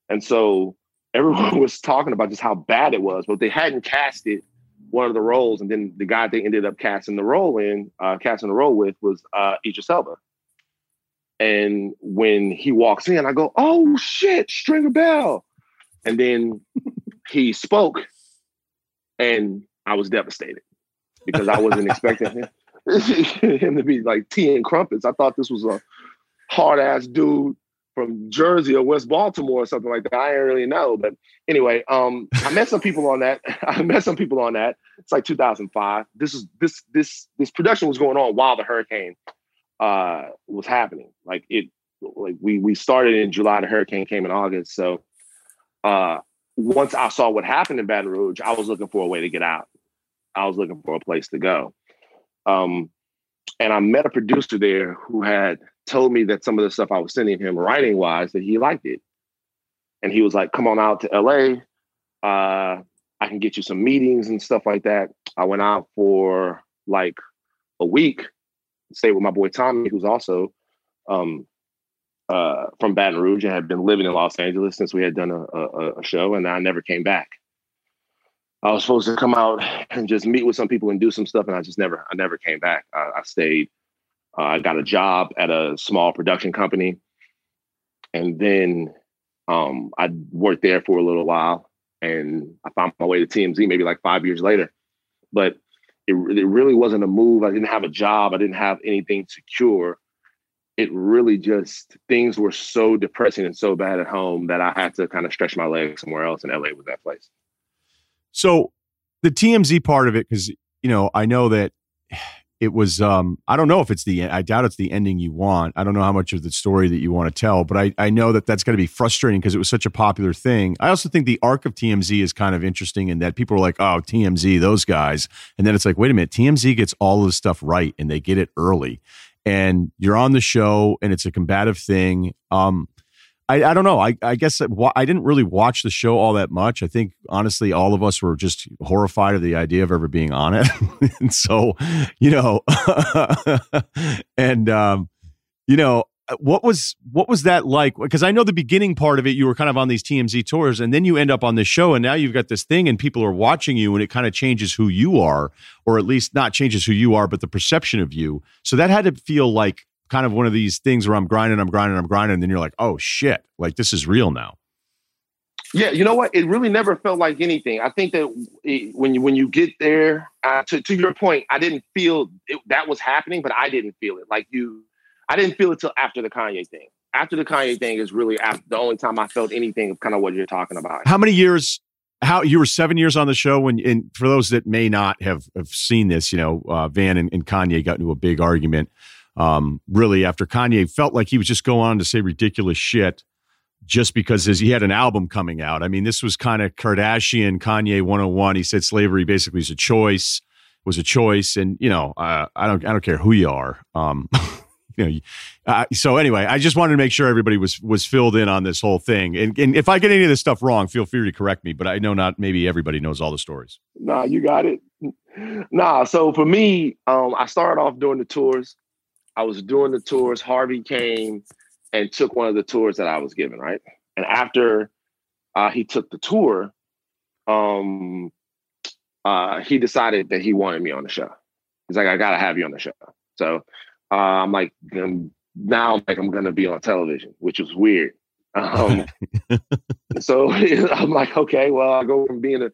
[SPEAKER 3] And so everyone was talking about just how bad it was, but they hadn't casted one of the roles. And then the guy they ended up casting the role in, uh, casting the role with was uh, Idris Elba. And when he walks in, I go, "Oh shit, Stringer Bell!" And then he spoke, and I was devastated because I wasn't expecting him. him to be like tea and crumpets. I thought this was a hard ass dude from Jersey or West Baltimore or something like that. I didn't really know. But anyway, um, I met some people on that. I met some people on that. It's like 2005. This is this this this production was going on while the hurricane uh was happening. Like it like we we started in July, the hurricane came in August. So uh once I saw what happened in Baton Rouge, I was looking for a way to get out. I was looking for a place to go. Um, and I met a producer there who had told me that some of the stuff I was sending him writing wise that he liked it. And he was like, come on out to LA. Uh, I can get you some meetings and stuff like that. I went out for like a week, stayed with my boy Tommy, who's also um, uh, from Baton Rouge and had been living in Los Angeles since we had done a, a, a show, and I never came back. I was supposed to come out and just meet with some people and do some stuff, and I just never, I never came back. I, I stayed. Uh, I got a job at a small production company, and then um, I worked there for a little while, and I found my way to TMZ maybe like five years later. But it, it really wasn't a move. I didn't have a job. I didn't have anything secure. It really just things were so depressing and so bad at home that I had to kind of stretch my legs somewhere else, and LA was that place.
[SPEAKER 1] So the TMZ part of it, because you know, I know that it was um I don't know if it's the I doubt it's the ending you want. I don't know how much of the story that you want to tell, but I I know that that's going to be frustrating because it was such a popular thing. I also think the arc of TMZ is kind of interesting in that people are like, "Oh, TMZ, those guys." And then it's like, "Wait a minute, TMZ gets all of the stuff right and they get it early." And you're on the show and it's a combative thing. Um I, I don't know. I, I guess I didn't really watch the show all that much. I think honestly, all of us were just horrified of the idea of ever being on it. and so, you know, and um, you know, what was what was that like? Because I know the beginning part of it, you were kind of on these TMZ tours, and then you end up on this show, and now you've got this thing, and people are watching you, and it kind of changes who you are, or at least not changes who you are, but the perception of you. So that had to feel like kind of one of these things where I'm grinding, I'm grinding, I'm grinding, and then you're like, oh shit, like this is real now.
[SPEAKER 3] Yeah, you know what? It really never felt like anything. I think that it, when you when you get there, uh, to to your point, I didn't feel it, that was happening, but I didn't feel it. Like you, I didn't feel it till after the Kanye thing. After the Kanye thing is really after, the only time I felt anything of kind of what you're talking about.
[SPEAKER 1] How many years? How you were seven years on the show when, and for those that may not have, have seen this, you know, uh, Van and, and Kanye got into a big argument um, really after Kanye felt like he was just going on to say ridiculous shit just because his, he had an album coming out. I mean, this was kind of Kardashian Kanye 101. He said slavery basically is a choice, was a choice. And, you know, uh, I don't, I don't care who you are. Um, you know, uh, so anyway, I just wanted to make sure everybody was, was filled in on this whole thing. And, and if I get any of this stuff wrong, feel free to correct me, but I know not, maybe everybody knows all the stories.
[SPEAKER 3] Nah, you got it. Nah. So for me, um, I started off doing the tours I was doing the tours. Harvey came and took one of the tours that I was given, right? And after uh, he took the tour, um, uh, he decided that he wanted me on the show. He's like, I gotta have you on the show. So uh, I'm like, now I'm like, I'm gonna be on television, which was weird. Um, so I'm like, okay, well, I go from being a.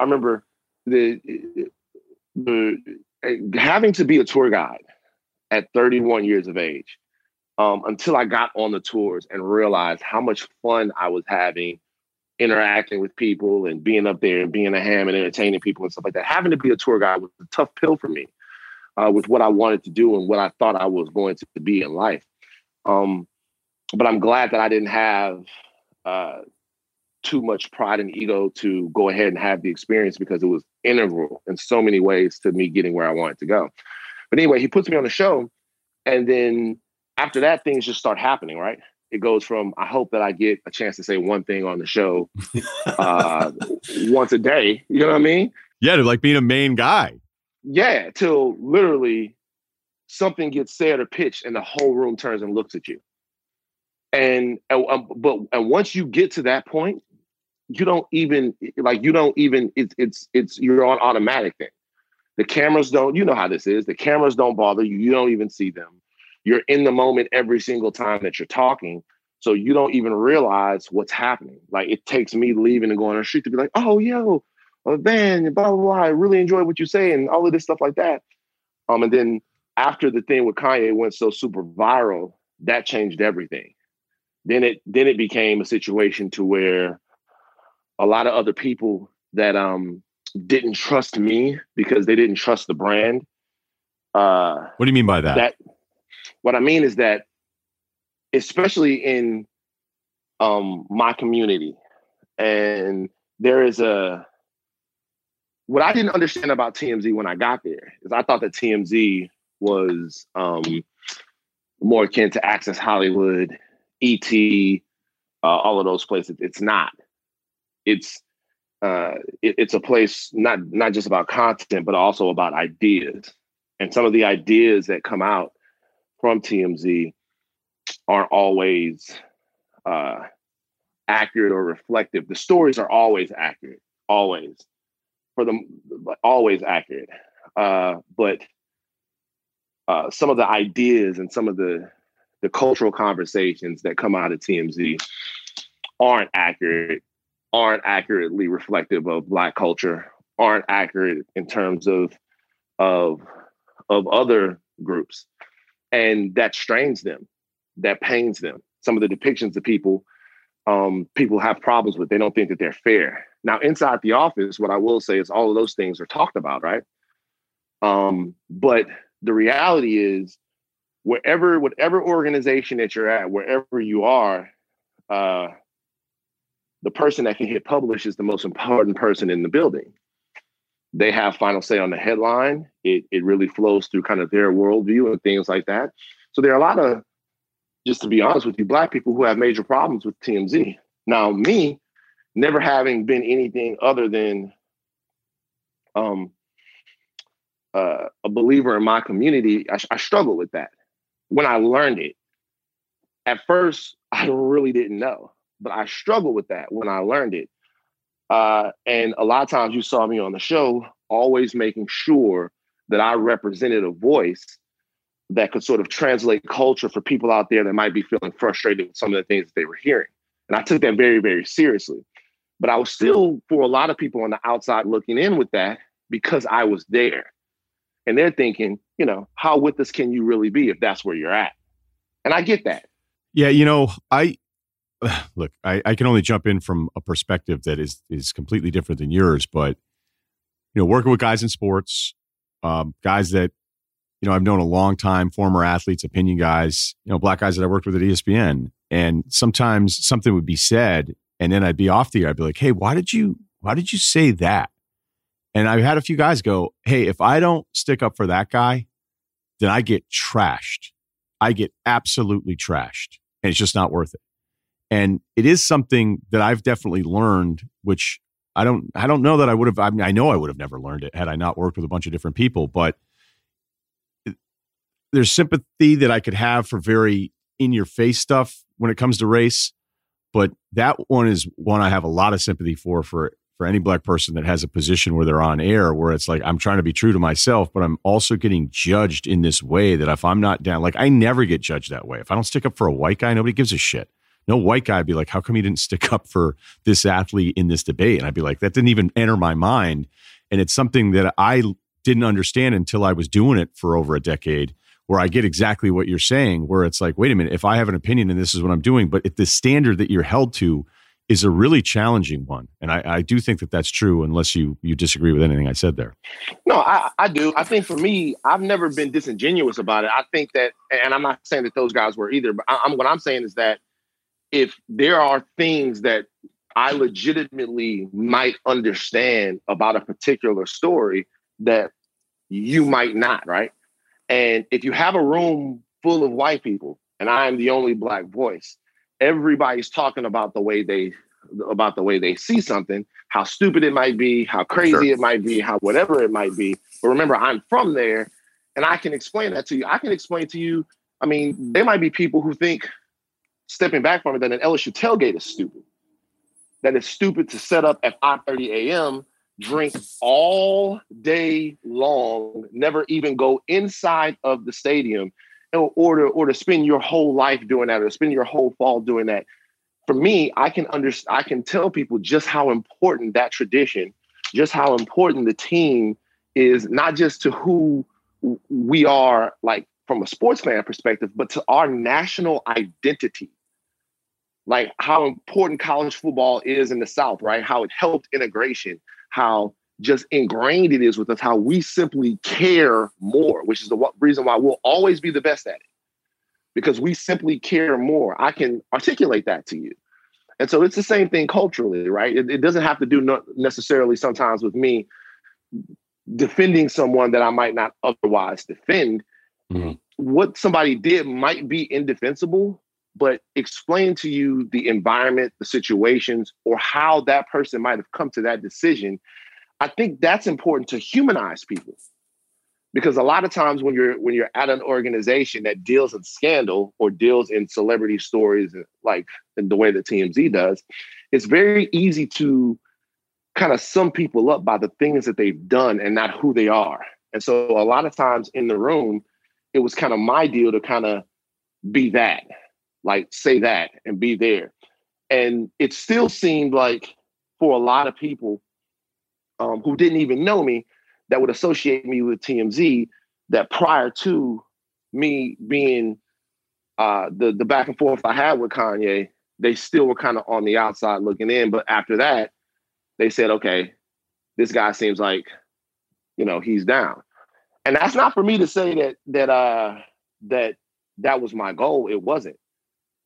[SPEAKER 3] I remember the the having to be a tour guide at 31 years of age um, until I got on the tours and realized how much fun I was having interacting with people and being up there and being a ham and entertaining people and stuff like that. Having to be a tour guide was a tough pill for me uh, with what I wanted to do and what I thought I was going to be in life. Um, but I'm glad that I didn't have uh, too much pride and ego to go ahead and have the experience because it was integral in so many ways to me getting where I wanted to go. But anyway, he puts me on the show. And then after that, things just start happening, right? It goes from I hope that I get a chance to say one thing on the show uh, once a day. You know what I mean?
[SPEAKER 1] Yeah, to like being a main guy.
[SPEAKER 3] Yeah, till literally something gets said or pitched, and the whole room turns and looks at you. And, um, but and once you get to that point, you don't even like you don't even it's it's it's you're on automatic then. The cameras don't, you know how this is. The cameras don't bother you. You don't even see them. You're in the moment every single time that you're talking. So you don't even realize what's happening. Like it takes me leaving and going on the street to be like, oh, yo, uh, Van, blah, blah, blah. I really enjoy what you say and all of this stuff like that. Um, and then after the thing with Kanye went so super viral, that changed everything. Then it then it became a situation to where a lot of other people that um didn't trust me because they didn't trust the brand.
[SPEAKER 1] Uh, what do you mean by that?
[SPEAKER 3] That what I mean is that, especially in um, my community, and there is a what I didn't understand about TMZ when I got there is I thought that TMZ was um, more akin to Access Hollywood, ET, uh, all of those places. It's not. It's uh, it, it's a place not not just about content, but also about ideas. And some of the ideas that come out from TMZ aren't always uh, accurate or reflective. The stories are always accurate, always for them, always accurate. Uh, but uh, some of the ideas and some of the the cultural conversations that come out of TMZ aren't accurate, aren't accurately reflective of Black culture, aren't accurate in terms of of of other groups, and that strains them, that pains them. Some of the depictions of people um, people have problems with. They don't think that they're fair. Now, inside the office, what I will say is all of those things are talked about, right? Um, but the reality is, wherever, whatever organization that you're at, wherever you are, uh, the person that can hit publish is the most important person in the building. They have final say on the headline. It it really flows through kind of their worldview and things like that. So there are a lot of, just to be honest with you, black people who have major problems with TMZ. Now, me, never having been anything other than um, uh, a believer in my community, I, I struggled with that when I learned it. At first, I really didn't know, but I struggled with that when I learned it. Uh, and a lot of times you saw me on the show always making sure that I represented a voice that could sort of translate culture for people out there that might be feeling frustrated with some of the things that they were hearing. And I took that very, very seriously. But I was still, for a lot of people on the outside looking in with that, because I was there and they're thinking, you know, how with us can you really be if that's where you're at? And I get that.
[SPEAKER 1] Yeah, you know, I look, I, I can only jump in from a perspective that is is completely different than yours, but you know, working with guys in sports, um, guys that you know I've known a long time, former athletes, opinion guys, you know, black guys that I worked with at ESPN, and sometimes something would be said, and then I'd be off the air. I'd be like, "Hey, why did you why did you say that?" And I've had a few guys go, Hey, if I don't stick up for that guy, then I get trashed. I get absolutely trashed. And it's just not worth it. And it is something that I've definitely learned, which I don't, I don't know that I would have, I, mean, I know I would have never learned it had I not worked with a bunch of different people, but there's sympathy that I could have for very in your face stuff when it comes to race. But that one is one I have a lot of sympathy for, for for any black person that has a position where they're on air where it's like i'm trying to be true to myself but i'm also getting judged in this way that if i'm not down like i never get judged that way. If i don't stick up for a white guy nobody gives a shit. No white guy would be like how come you didn't stick up for this athlete in this debate? And i'd be like that didn't even enter my mind. And it's something that i didn't understand until i was doing it for over a decade where i get exactly what you're saying where it's like wait a minute if i have an opinion and this is what i'm doing but if the standard that you're held to is a really challenging one. And I, I, do think that that's true, unless you you disagree with anything I said there.
[SPEAKER 3] No, I, I do. I think for me, I've never been disingenuous about it. I think that, and I'm not saying that those guys were either, but I, am what I'm saying is that if there are things that I legitimately might understand about a particular story that you might not, right? And if you have a room full of white people and I am the only black voice, everybody's talking about the way they about the way they see something, how stupid it might be, how crazy sure. it might be, how whatever it might be. But remember, I'm from there and I can explain that to you. I can explain to you, I mean, there might be people who think stepping back from it that an LSU tailgate is stupid. That it's stupid to set up at 5:30 a.m., drink all day long, never even go inside of the stadium or to or to spend your whole life doing that or spend your whole fall doing that. For me i can understand i can tell people just how important that tradition just how important the team is not just to who we are like from a sports fan perspective, but to our national identity, like how important college football is in the South, right? How it helped integration, how just ingrained it is with us, how we simply care more, which is the reason why we'll always be the best at it because we simply care more. I can articulate that to you. And so it's the same thing culturally, right? It, it doesn't have to do not necessarily sometimes with me defending someone that I might not otherwise defend. Mm-hmm. What somebody did might be indefensible, but explain to you the environment, the situations, or how that person might have come to that decision. I think that's important to humanize people because a lot of times when you're when you're at an organization that deals in scandal or deals in celebrity stories like in the way that TMZ does, it's very easy to kind of sum people up by the things that they've done and not who they are. And so a lot of times in the room, it was kind of my deal to kind of be that, like say that and be there. And it still seemed like for a lot of people um, who didn't even know me, that would associate me with TMZ that prior to me being uh, the the back and forth I had with Kanye, they still were kind of on the outside looking in. But after that, they said, okay, this guy seems like, you know, he's down. And that's not for me to say that that uh that that was my goal. It wasn't.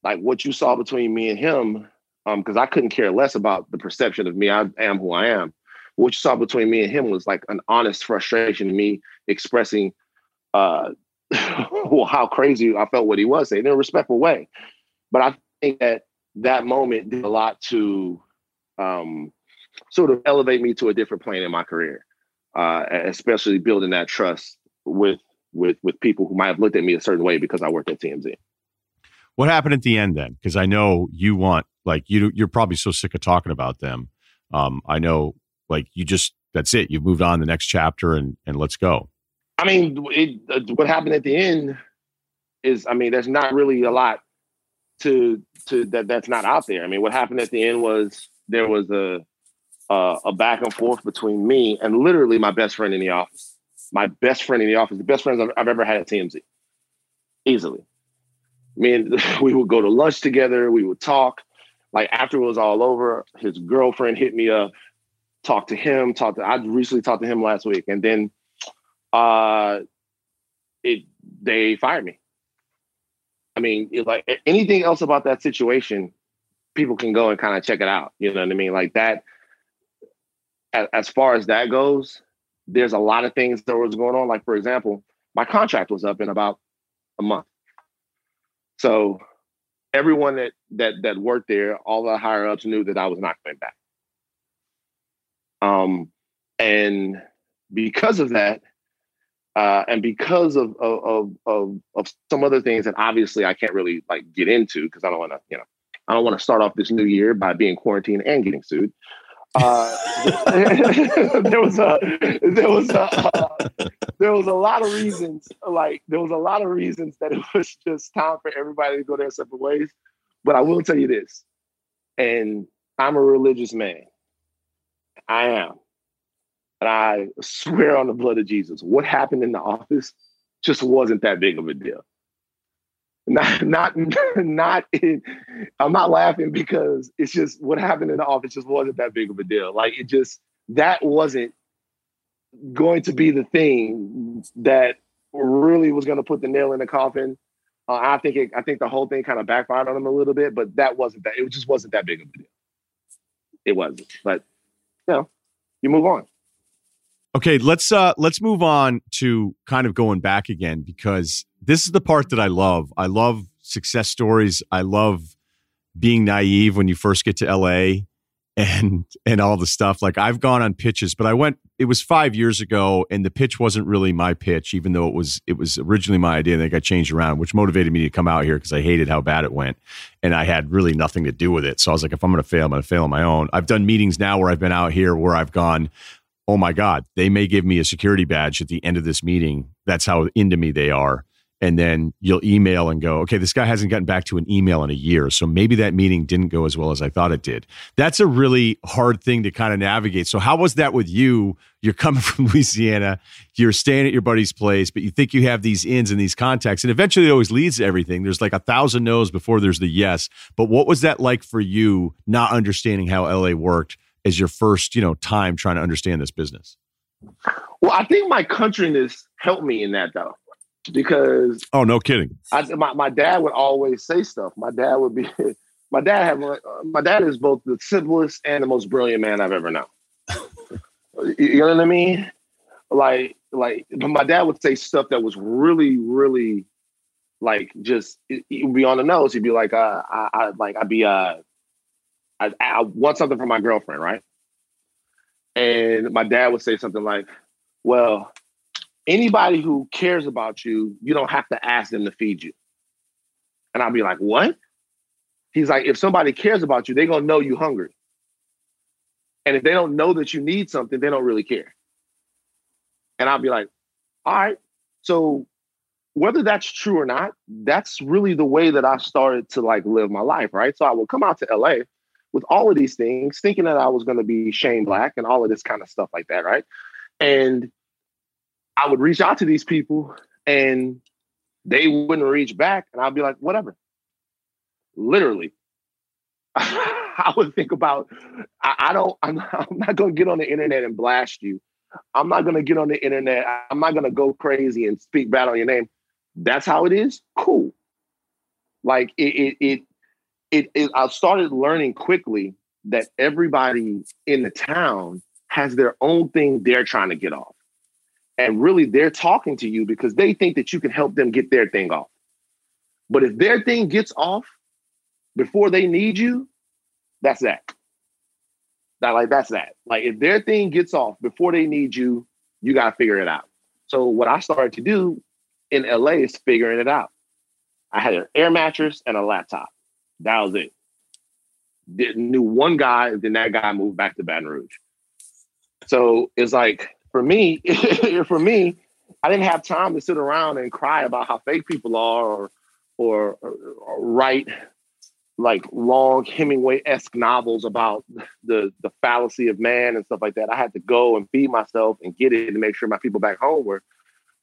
[SPEAKER 3] Like what you saw between me and him, um, because I couldn't care less about the perception of me. I am who I am what you saw between me and him was like an honest frustration me expressing uh well how crazy I felt what he was saying in a respectful way. But I think that that moment did a lot to um sort of elevate me to a different plane in my career. Uh especially building that trust with with with people who might have looked at me a certain way because I worked at TMZ.
[SPEAKER 1] What happened at the end then? Because I know you want like you you're probably so sick of talking about them. Um, I know like you just that's it. You've moved on the next chapter and and let's go.
[SPEAKER 3] I mean, it, uh, what happened at the end is, I mean, there's not really a lot to to that that's not out there. I mean, what happened at the end was there was a uh, a back and forth between me and literally my best friend in the office. My best friend in the office, the best friends I've, I've ever had at TMZ, easily. I mean, we would go to lunch together. We would talk. Like after it was all over, his girlfriend hit me up talked to him, talked to I recently talked to him last week, and then uh it they fired me. I mean, like anything else about that situation, people can go and kind of check it out. You know what I mean? Like that. As, as far as that goes, there's a lot of things that was going on. Like for example, my contract was up in about a month. So everyone that that that worked there, all the higher ups knew that I was not going back. Um, and because of that, uh, and because of, of of of some other things that obviously I can't really like get into because I don't want to, you know, I don't want to start off this new year by being quarantined and getting sued. Uh, there was a there was a uh, there was a lot of reasons like there was a lot of reasons that it was just time for everybody to go their separate ways. But I will tell you this, and I'm a religious man. I am. And I swear on the blood of Jesus, what happened in the office just wasn't that big of a deal. Not, not, not. In, I'm not laughing because it's just what happened in the office just wasn't that big of a deal. Like it just that wasn't going to be the thing that really was going to put the nail in the coffin. Uh, I think it, I think the whole thing kind of backfired on him a little bit, but that wasn't that. It just wasn't that big of a deal. It wasn't, but you know, you move on.
[SPEAKER 1] Okay, let's uh let's move on to kind of going back again because this is the part that I love. I love success stories. I love being naive when you first get to LA and and all the stuff. Like I've gone on pitches, but I went. It was five years ago, and the pitch wasn't really my pitch, even though it was. It was originally my idea, and it got changed around, which motivated me to come out here because I hated how bad it went, and I had really nothing to do with it. So I was like, if I'm going to fail, I'm going to fail on my own. I've done meetings now where I've been out here where I've gone. Oh my God, they may give me a security badge at the end of this meeting. That's how into me they are. and then you'll email and go, okay, this guy hasn't gotten back to an email in a year. So maybe that meeting didn't go as well as I thought it did. That's a really hard thing to kind of navigate. So, how was that with you? You're coming from Louisiana, you're staying at your buddy's place, but you think you have these ins and these contacts, and eventually it always leads to everything. There's like a thousand no's before there's the yes. But what was that like for you, not understanding how LA worked as your first, you know, time trying to understand this business?
[SPEAKER 3] Well, I think my countryness helped me in that though because
[SPEAKER 1] oh no kidding.
[SPEAKER 3] I, my, my dad would always say stuff. My dad would be my dad have uh, my dad is both the simplest and the most brilliant man i've ever known. You know what i mean? Like like my dad would say stuff that was really really like just it, would be on the nose. He'd be like uh i, I like i'd be uh I, I want something from my girlfriend right and my dad would say something like well anybody who cares about you, you don't have to ask them to feed you. And I'll be like, what? He's like, if somebody cares about you, they're gonna know you're hungry. And if they don't know that you need something, they don't really care. And I'll be like, all right. So whether that's true or not, that's really the way that I started to like live my life, right? So I would come out to LA with all of these things, thinking that I was gonna be Shane Black and all of this kind of stuff like that, right? And I would reach out to these people and they wouldn't reach back. And I'd be like, whatever. Literally. I would think about, I, I don't, I'm not, I'm not going to get on the internet and blast you. I'm not going to get on the internet. I'm not going to go crazy and speak bad on your name. That's how it is. Cool. Like it, it, it, it, it I started learning quickly that everybody in the town has their own thing they're trying to get off. And really, they're talking to you because they think that you can help them get their thing off. But if their thing gets off before they need you, that's that. That like that's that. Like if their thing gets off before they need you, you got to figure it out. So what I started to do in LA is figuring it out. I had an air mattress and a laptop. That was it. Didn't knew one guy, then that guy moved back to Baton Rouge. So it's like for me, for me, I didn't have time to sit around and cry about how fake people are or or, or, write like long Hemingway-esque novels about the the fallacy of man and stuff like that. I had to go and feed myself and get it and make sure my people back home were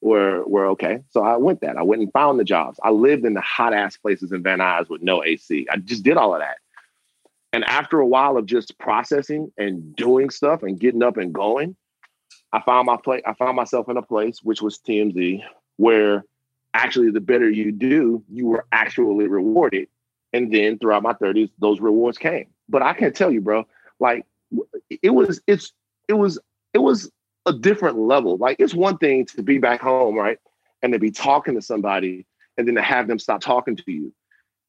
[SPEAKER 3] were were okay. So I went that. I went and found the jobs. I lived in the hot ass places in Van Nuys with no AC. I just did all of that. And after a while of just processing and doing stuff and getting up and going, I found my place. I found myself in a place which was TMZ, where actually the better you do, you were actually rewarded. And then throughout my 30s, those rewards came. But I can't tell you, bro, like it was, it's, it was, it was a different level. Like it's one thing to be back home, right? And to be talking to somebody and then to have them stop talking to you.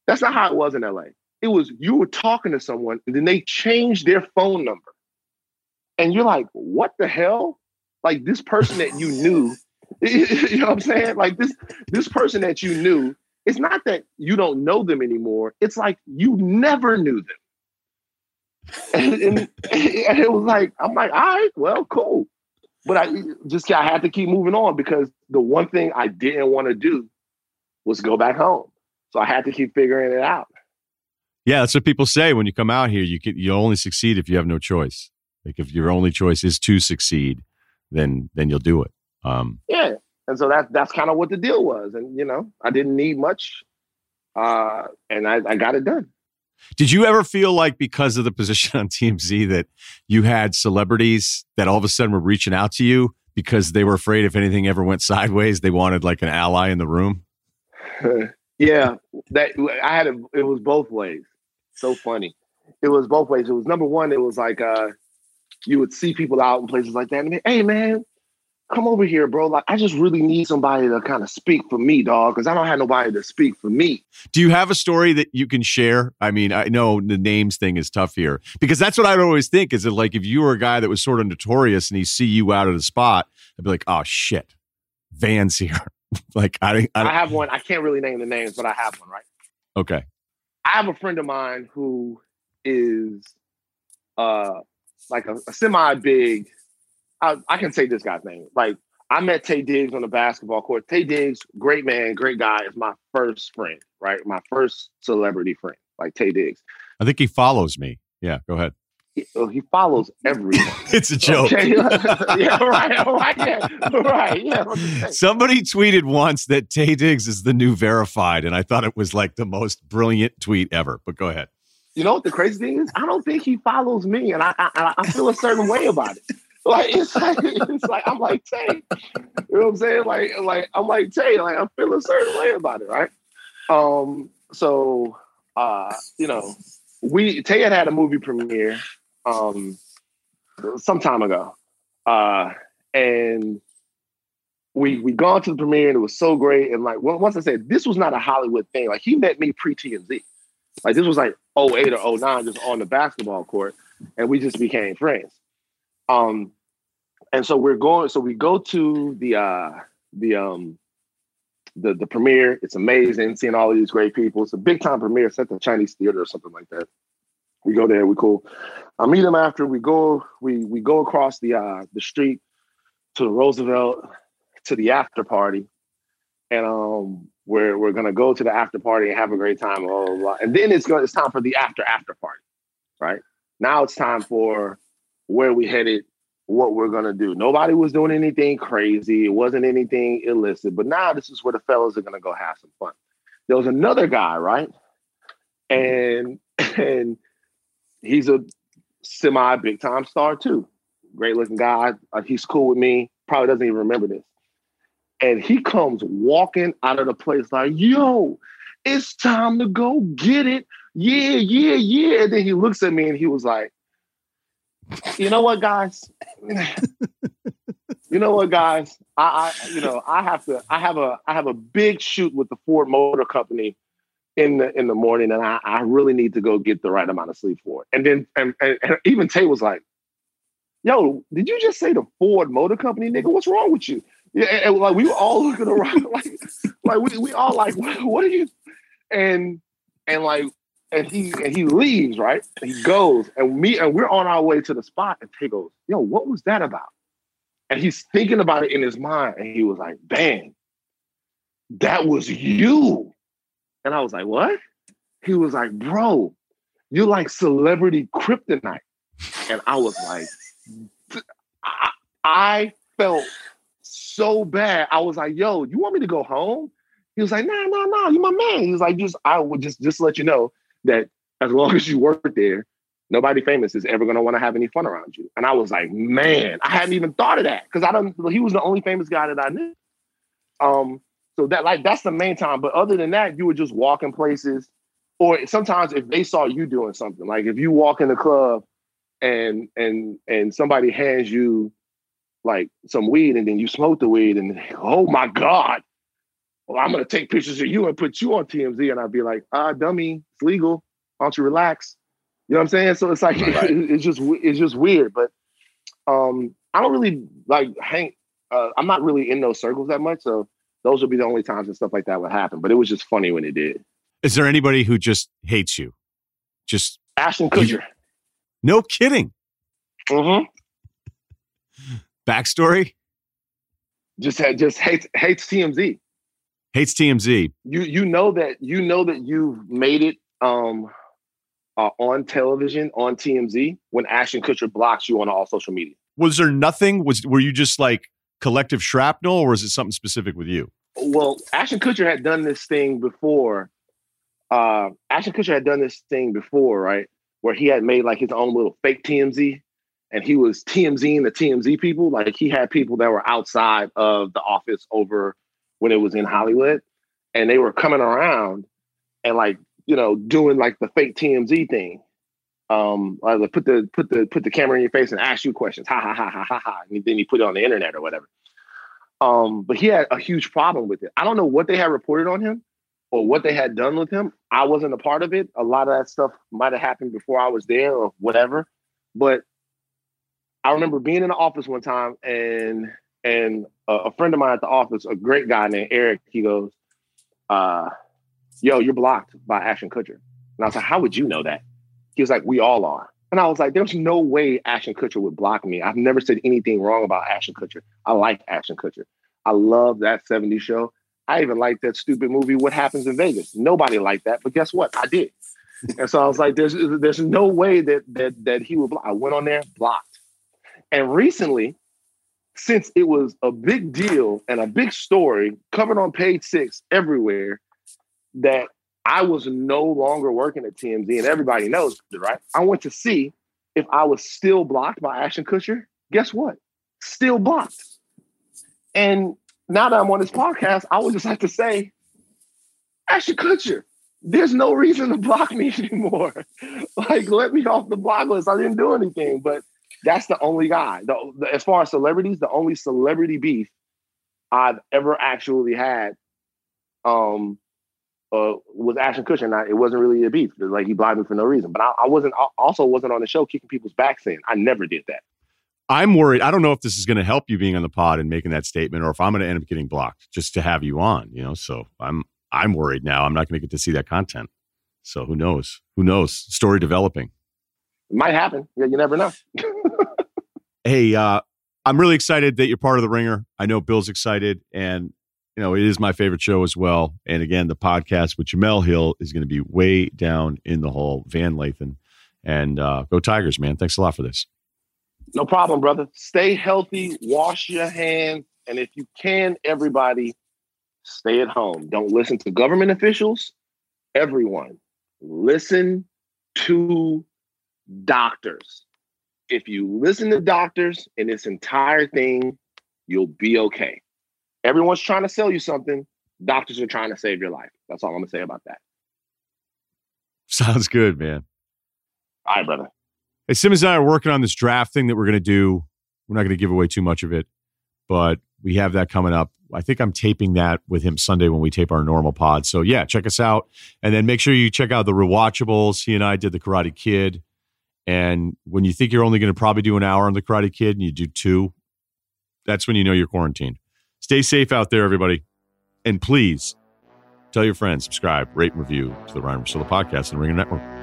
[SPEAKER 3] That's not how it was in LA. It was you were talking to someone and then they changed their phone number. And you're like, what the hell? like this person that you knew you know what i'm saying like this this person that you knew it's not that you don't know them anymore it's like you never knew them and, and, and it was like i'm like all right well cool but i just i had to keep moving on because the one thing i didn't want to do was go back home so i had to keep figuring it out
[SPEAKER 1] yeah that's what people say when you come out here you can you only succeed if you have no choice like if your only choice is to succeed then then you'll do it. Um,
[SPEAKER 3] yeah, and so that that's kind of what the deal was, and you know, I didn't need much, uh, and I, I got it done.
[SPEAKER 1] Did you ever feel like because of the position on TMZ that you had celebrities that all of a sudden were reaching out to you because they were afraid if anything ever went sideways, they wanted like an ally in the room?
[SPEAKER 3] yeah, that I had a, it was both ways. So funny. It was both ways. It was number one. It was like uh, you would see people out in places like that and hey man, come over here, bro. Like, I just really need somebody to kind of speak for me, dog, because I don't have nobody to speak for me.
[SPEAKER 1] Do you have a story that you can share? I mean, I know the names thing is tough here because that's what I would always think is that like if you were a guy that was sort of notorious and he see you out at a spot, I'd be like, oh shit, Van's here. like I,
[SPEAKER 3] I, I have one. I can't really name the names, but I have one, right?
[SPEAKER 1] Okay.
[SPEAKER 3] I have a friend of mine who is uh like a, a semi big. I, I, can say this guy's name, like I met Taye Diggs on the basketball court. Taye Diggs, great man, great guy, is my first friend, right? My first celebrity friend, like Taye Diggs.
[SPEAKER 1] I think he follows me. Yeah, go ahead.
[SPEAKER 3] He, uh, he follows everyone.
[SPEAKER 1] it's a joke.
[SPEAKER 3] Okay? yeah, right, right, yeah, right, yeah.
[SPEAKER 1] Somebody tweeted once that Taye Diggs is the new verified, and I thought it was like the most brilliant tweet ever. But go ahead.
[SPEAKER 3] You know what the crazy thing is? I don't think he follows me, and I I, I feel a certain way about it. Like it's like it's like I'm like Taye. You know what I'm saying? Like like I'm like Taye. Like I'm feeling a certain way about it, right? Um. So uh, you know, we Taye had had a movie premiere um some time ago. Uh and we we gone to the premiere and it was so great. And like once I said this was not a Hollywood thing, like he met me pre TMZ. Like this was like 08 or 09, just on the basketball court, and we just became friends. Um and so we're going, so we go to the uh the um the the premiere. It's amazing seeing all of these great people. It's a big time premiere. It's at the Chinese Theater or something like that. We go there. We cool. I meet him after. We go. We we go across the uh the street to the Roosevelt to the after party, and um we're we're gonna go to the after party and have a great time. Blah, blah, blah. And then it's going it's time for the after after party, right? Now it's time for where we headed what we're gonna do. Nobody was doing anything crazy. It wasn't anything illicit. But now this is where the fellas are gonna go have some fun. There was another guy, right? And and he's a semi big time star too. Great looking guy. Uh, he's cool with me. Probably doesn't even remember this. And he comes walking out of the place like, yo, it's time to go get it. Yeah, yeah, yeah. And then he looks at me and he was like, you know what, guys? you know what, guys? I, I, you know, I have to. I have a, I have a big shoot with the Ford Motor Company in the in the morning, and I, I really need to go get the right amount of sleep for it. And then, and, and, and even Taye was like, "Yo, did you just say the Ford Motor Company, nigga? What's wrong with you?" Yeah, and, and like we were all looking around, like, like we we all like, what, what are you? And and like and he and he leaves, right? He goes, and me and we're on our way to the spot, and Taye goes, "Yo, what was that about?" And he's thinking about it in his mind, and he was like, "Bang, that was you." And I was like, "What?" He was like, "Bro, you're like celebrity kryptonite," and I was like, I, I felt so bad. I was like, "Yo, you want me to go home?" He was like, "Nah, nah, nah, you my man." He was like, "Just I would just just let you know." That as long as you work there, nobody famous is ever going to want to have any fun around you. And I was like, man, I hadn't even thought of that because I don't. He was the only famous guy that I knew. Um, so that like that's the main time. But other than that, you were just walking places, or sometimes if they saw you doing something, like if you walk in the club and and and somebody hands you like some weed and then you smoke the weed and oh my god well, I'm gonna take pictures of you and put you on TMZ, and I'd be like, ah, dummy, it's legal. Why don't you relax? You know what I'm saying? So it's like right. it's just it's just weird, but um, I don't really like hang. Uh, I'm not really in those circles that much, so those would be the only times and stuff like that would happen. But it was just funny when it did.
[SPEAKER 1] Is there anybody who just hates you? Just
[SPEAKER 3] Ashton Kutcher. You,
[SPEAKER 1] no kidding.
[SPEAKER 3] Mm-hmm.
[SPEAKER 1] Backstory?
[SPEAKER 3] Just just hates hates TMZ.
[SPEAKER 1] Hates TMZ.
[SPEAKER 3] You you know that you know that you've made it um uh, on television on TMZ when Ashton Kutcher blocks you on all social media.
[SPEAKER 1] Was there nothing? Was were you just like collective shrapnel, or is it something specific with you?
[SPEAKER 3] Well, Ashton Kutcher had done this thing before. Uh, Ashton Kutcher had done this thing before, right? Where he had made like his own little fake TMZ, and he was TMZing the TMZ people. Like he had people that were outside of the office over when it was in Hollywood, and they were coming around and like you know doing like the fake TMZ thing. Um, like put the put the put the camera in your face and ask you questions. Ha ha ha ha ha ha. And then you put it on the internet or whatever. Um, but he had a huge problem with it. I don't know what they had reported on him or what they had done with him. I wasn't a part of it. A lot of that stuff might have happened before I was there or whatever. But I remember being in the office one time and and a, a, friend of mine at the office, a great guy named Eric, he goes, uh, yo, you're blocked by Ashton Kutcher. And I was like, how would you know that? He was like, we all are. And I was like, there's no way Ashton Kutcher would block me. I've never said anything wrong about Ashton Kutcher. I like Ashton Kutcher. I love that 70s show. I even like that stupid movie, What Happens in Vegas. Nobody liked that, but guess what? I did. and so I was like, there's there's no way that that that he would block. I went on there, blocked. And recently, since it was a big deal and a big story covered on page six everywhere, that I was no longer working at TMZ, and everybody knows right? I went to see if I was still blocked by Ashton Kutcher. Guess what? Still blocked. And now that I'm on this podcast, I would just like to say, Ashton Kutcher, there's no reason to block me anymore. like, let me off the block list. I didn't do anything, but that's the only guy. The, the, as far as celebrities, the only celebrity beef I've ever actually had um, uh, was Ashton Kutcher. Now, it wasn't really a beef. Like he blocked me for no reason. But I, I wasn't also wasn't on the show kicking people's backs in. I never did that.
[SPEAKER 1] I'm worried. I don't know if this is going to help you being on the pod and making that statement, or if I'm going to end up getting blocked just to have you on. You know, so I'm I'm worried now. I'm not going to get to see that content. So who knows? Who knows? Story developing.
[SPEAKER 3] It might happen. Yeah, you never know.
[SPEAKER 1] hey, uh, I'm really excited that you're part of the Ringer. I know Bill's excited, and you know, it is my favorite show as well. And again, the podcast with Jemele Hill is going to be way down in the hole. Van Lathan. And uh, go Tigers, man. Thanks a lot for this.
[SPEAKER 3] No problem, brother. Stay healthy, wash your hands. And if you can, everybody, stay at home. Don't listen to government officials. Everyone, listen to doctors. If you listen to doctors in this entire thing, you'll be okay. Everyone's trying to sell you something. Doctors are trying to save your life. That's all I'm gonna say about that.
[SPEAKER 1] Sounds good, man.
[SPEAKER 3] All right, brother.
[SPEAKER 1] Hey, Simmons and I are working on this draft thing that we're gonna do. We're not gonna give away too much of it, but we have that coming up. I think I'm taping that with him Sunday when we tape our normal pod. So yeah, check us out, and then make sure you check out the rewatchables. He and I did the Karate Kid, and when you think you're only going to probably do an hour on the Karate Kid, and you do two, that's when you know you're quarantined. Stay safe out there, everybody. And please tell your friends, subscribe, rate, and review to the Ryen Russillo podcast and the Ringer Network.